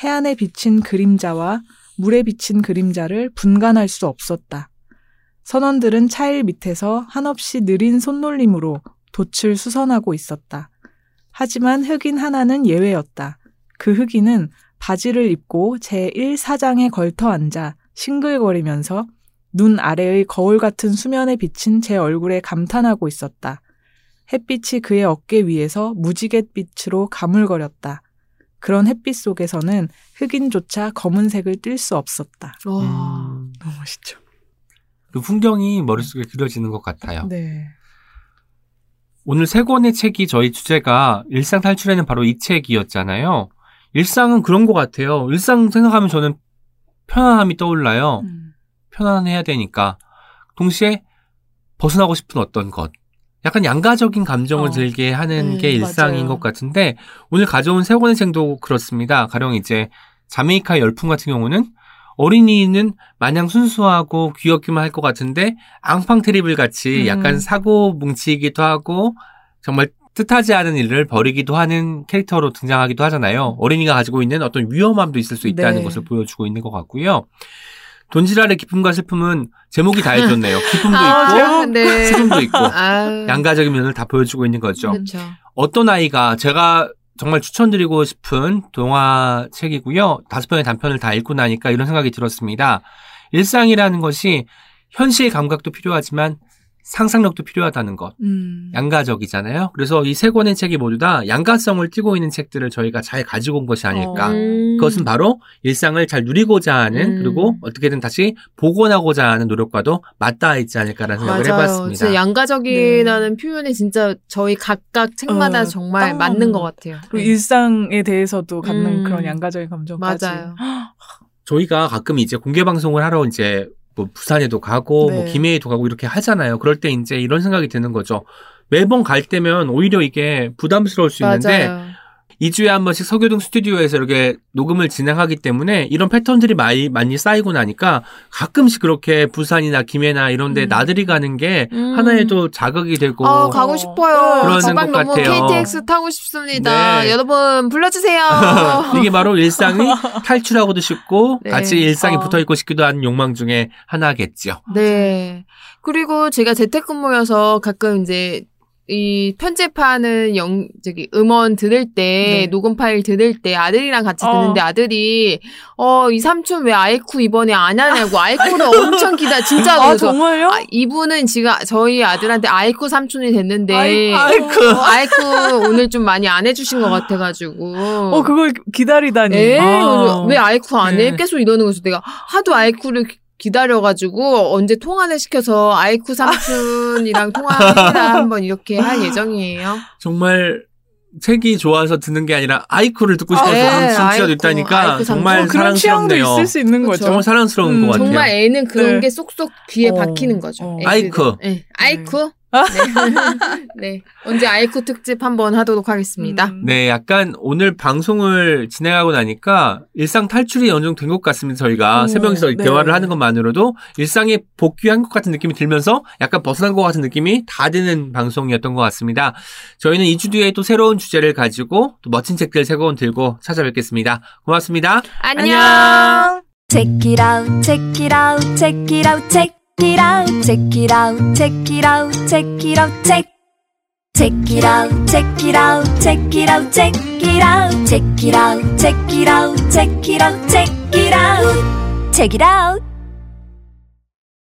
해안에 비친 그림자와 물에 비친 그림자를 분간할 수 없었다. 선원들은 차일 밑에서 한없이 느린 손놀림으로 돛을 수선하고 있었다. 하지만 흑인 하나는 예외였다. 그 흑인은 바지를 입고 제1사장에 걸터 앉아 싱글거리면서 눈 아래의 거울 같은 수면에 비친 제 얼굴에 감탄하고 있었다. 햇빛이 그의 어깨 위에서 무지갯빛으로 가물거렸다. 그런 햇빛 속에서는 흑인조차 검은색을 띨 수 없었다. 와. 음, 너무 멋있죠. 그 풍경이 머릿속에 그려지는 것 같아요. 네. 오늘 세 권의 책이 저희 주제가 일상 탈출에는 바로 이 책이었잖아요. 일상은 그런 것 같아요. 일상 생각하면 저는 편안함이 떠올라요. 음. 편안해야 되니까. 동시에 벗어나고 싶은 어떤 것. 약간 양가적인 감정을 어. 들게 하는 음, 게 일상인 맞아요. 것 같은데 오늘 가져온 세 권의 책도 그렇습니다. 가령 이제 자메이카 열풍 같은 경우는 어린이는 마냥 순수하고 귀엽기만 할 것 같은데 앙팡 트리블 같이 음. 약간 사고 뭉치기도 하고 정말 뜻하지 않은 일을 벌이기도 하는 캐릭터로 등장하기도 하잖아요. 어린이가 가지고 있는 어떤 위험함도 있을 수 있다는 네. 것을 보여주고 있는 것 같고요. 돈지랄의 기쁨과 슬픔은 제목이 다 해줬네요. 기쁨도 아, 있고 네. 슬픔도 있고 아, 양가적인 면을 다 보여주고 있는 거죠. 그렇죠. 어떤 아이가 제가 정말 추천드리고 싶은 동화 책이고요. 다섯 편의 단편을 다 읽고 나니까 이런 생각이 들었습니다. 일상이라는 것이 현실 감각도 필요하지만 상상력도 필요하다는 것. 음. 양가적이잖아요. 그래서 이 세 권의 책이 모두 다 양가성을 띠고 있는 책들을 저희가 잘 가지고 온 것이 아닐까. 어. 음. 그것은 바로 일상을 잘 누리고자 하는 음. 그리고 어떻게든 다시 복원하고자 하는 노력과도 맞닿아 있지 않을까라는 생각을 맞아요. 해봤습니다. 진짜 양가적이라는 표현이 진짜 저희 각각 책마다 어, 정말 딱 맞는 것 같아요. 그리고 네. 일상에 대해서도 갖는 음. 그런 양가적인 감정까지. 맞아요. 저희가 가끔 이제 공개 방송을 하러 이제 뭐 부산에도 가고 뭐 네. 김해에도 가고 이렇게 하잖아요. 그럴 때 이제 이런 생각이 드는 거죠. 매번 갈 때면 오히려 이게 부담스러울 수 있는데 맞아요. 2주에 한 번씩 서교동 스튜디오에서 이렇게 녹음을 진행하기 때문에 이런 패턴들이 많이 많이 쌓이고 나니까 가끔씩 그렇게 부산이나 김해나 이런 데 음. 나들이 가는 게 음. 하나의 또 자극이 되고 아, 가고 싶어요. 그러는 것 너무 같아요. KTX 타고 싶습니다. 네. 여러분 불러주세요. 이게 바로 일상이 탈출하고도 싶고 네. 같이 일상에 어. 붙어 있고 싶기도 하는 욕망 중에 하나겠죠. 네. 그리고 제가 재택근무여서 가끔 이제 이 편집하는 영 저기 음원 들을 때 네. 녹음 파일 들을 때 아들이랑 같이 어. 듣는데 아들이 어 이 삼촌 왜 아이쿠 이번에 안 하냐고 아이쿠를 엄청 기다 진짜로 아, 정말요? 아, 이분은 지금 저희 아들한테 아이쿠 삼촌이 됐는데 아이- 아이쿠. 어, 아이쿠 오늘 좀 많이 안 해주신 것 같아가지고 어, 그걸 기다리다니. 에 아. 왜 아이쿠 안 해? 네. 계속 이러는 거죠. 내가 하도 아이쿠를 기- 기다려가지고 언제 통화를 시켜서 아이쿠 삼촌이랑 통화해라 한번 이렇게 할 예정이에요. 정말 책이 좋아서 듣는 게 아니라 아이쿠를 듣고 싶어서 네, 듣는 진짜도 아이쿠, 있다니까 아이쿠 정말 어, 사랑스럽네요. 있을 수 있는 거죠. 정말 사랑스러운 음, 것 같아요. 정말 애는 그런 네. 게 쏙쏙 귀에 어, 박히는 거죠. 어. 애들은. 아이쿠. 네. 아이쿠. 네. 네. 언제 아이쿠 특집 한번 하도록 하겠습니다. 음. 네, 약간 오늘 방송을 진행하고 나니까 일상 탈출이 어느 정도 된 것 같습니다. 저희가 오, 세 명이서 네. 대화를 하는 것만으로도 일상에 복귀한 것 같은 느낌이 들면서 약간 벗어난 것 같은 느낌이 다 드는 방송이었던 것 같습니다. 저희는 2주 뒤에 또 새로운 주제를 가지고 또 멋진 책들 세 권 들고 찾아뵙겠습니다. 고맙습니다. 안녕. Check it it out, check it out, check it out, check it out, check. Check it out, check it out, check it out, check it out, check it out, check it out, check it out, check it out, check it out.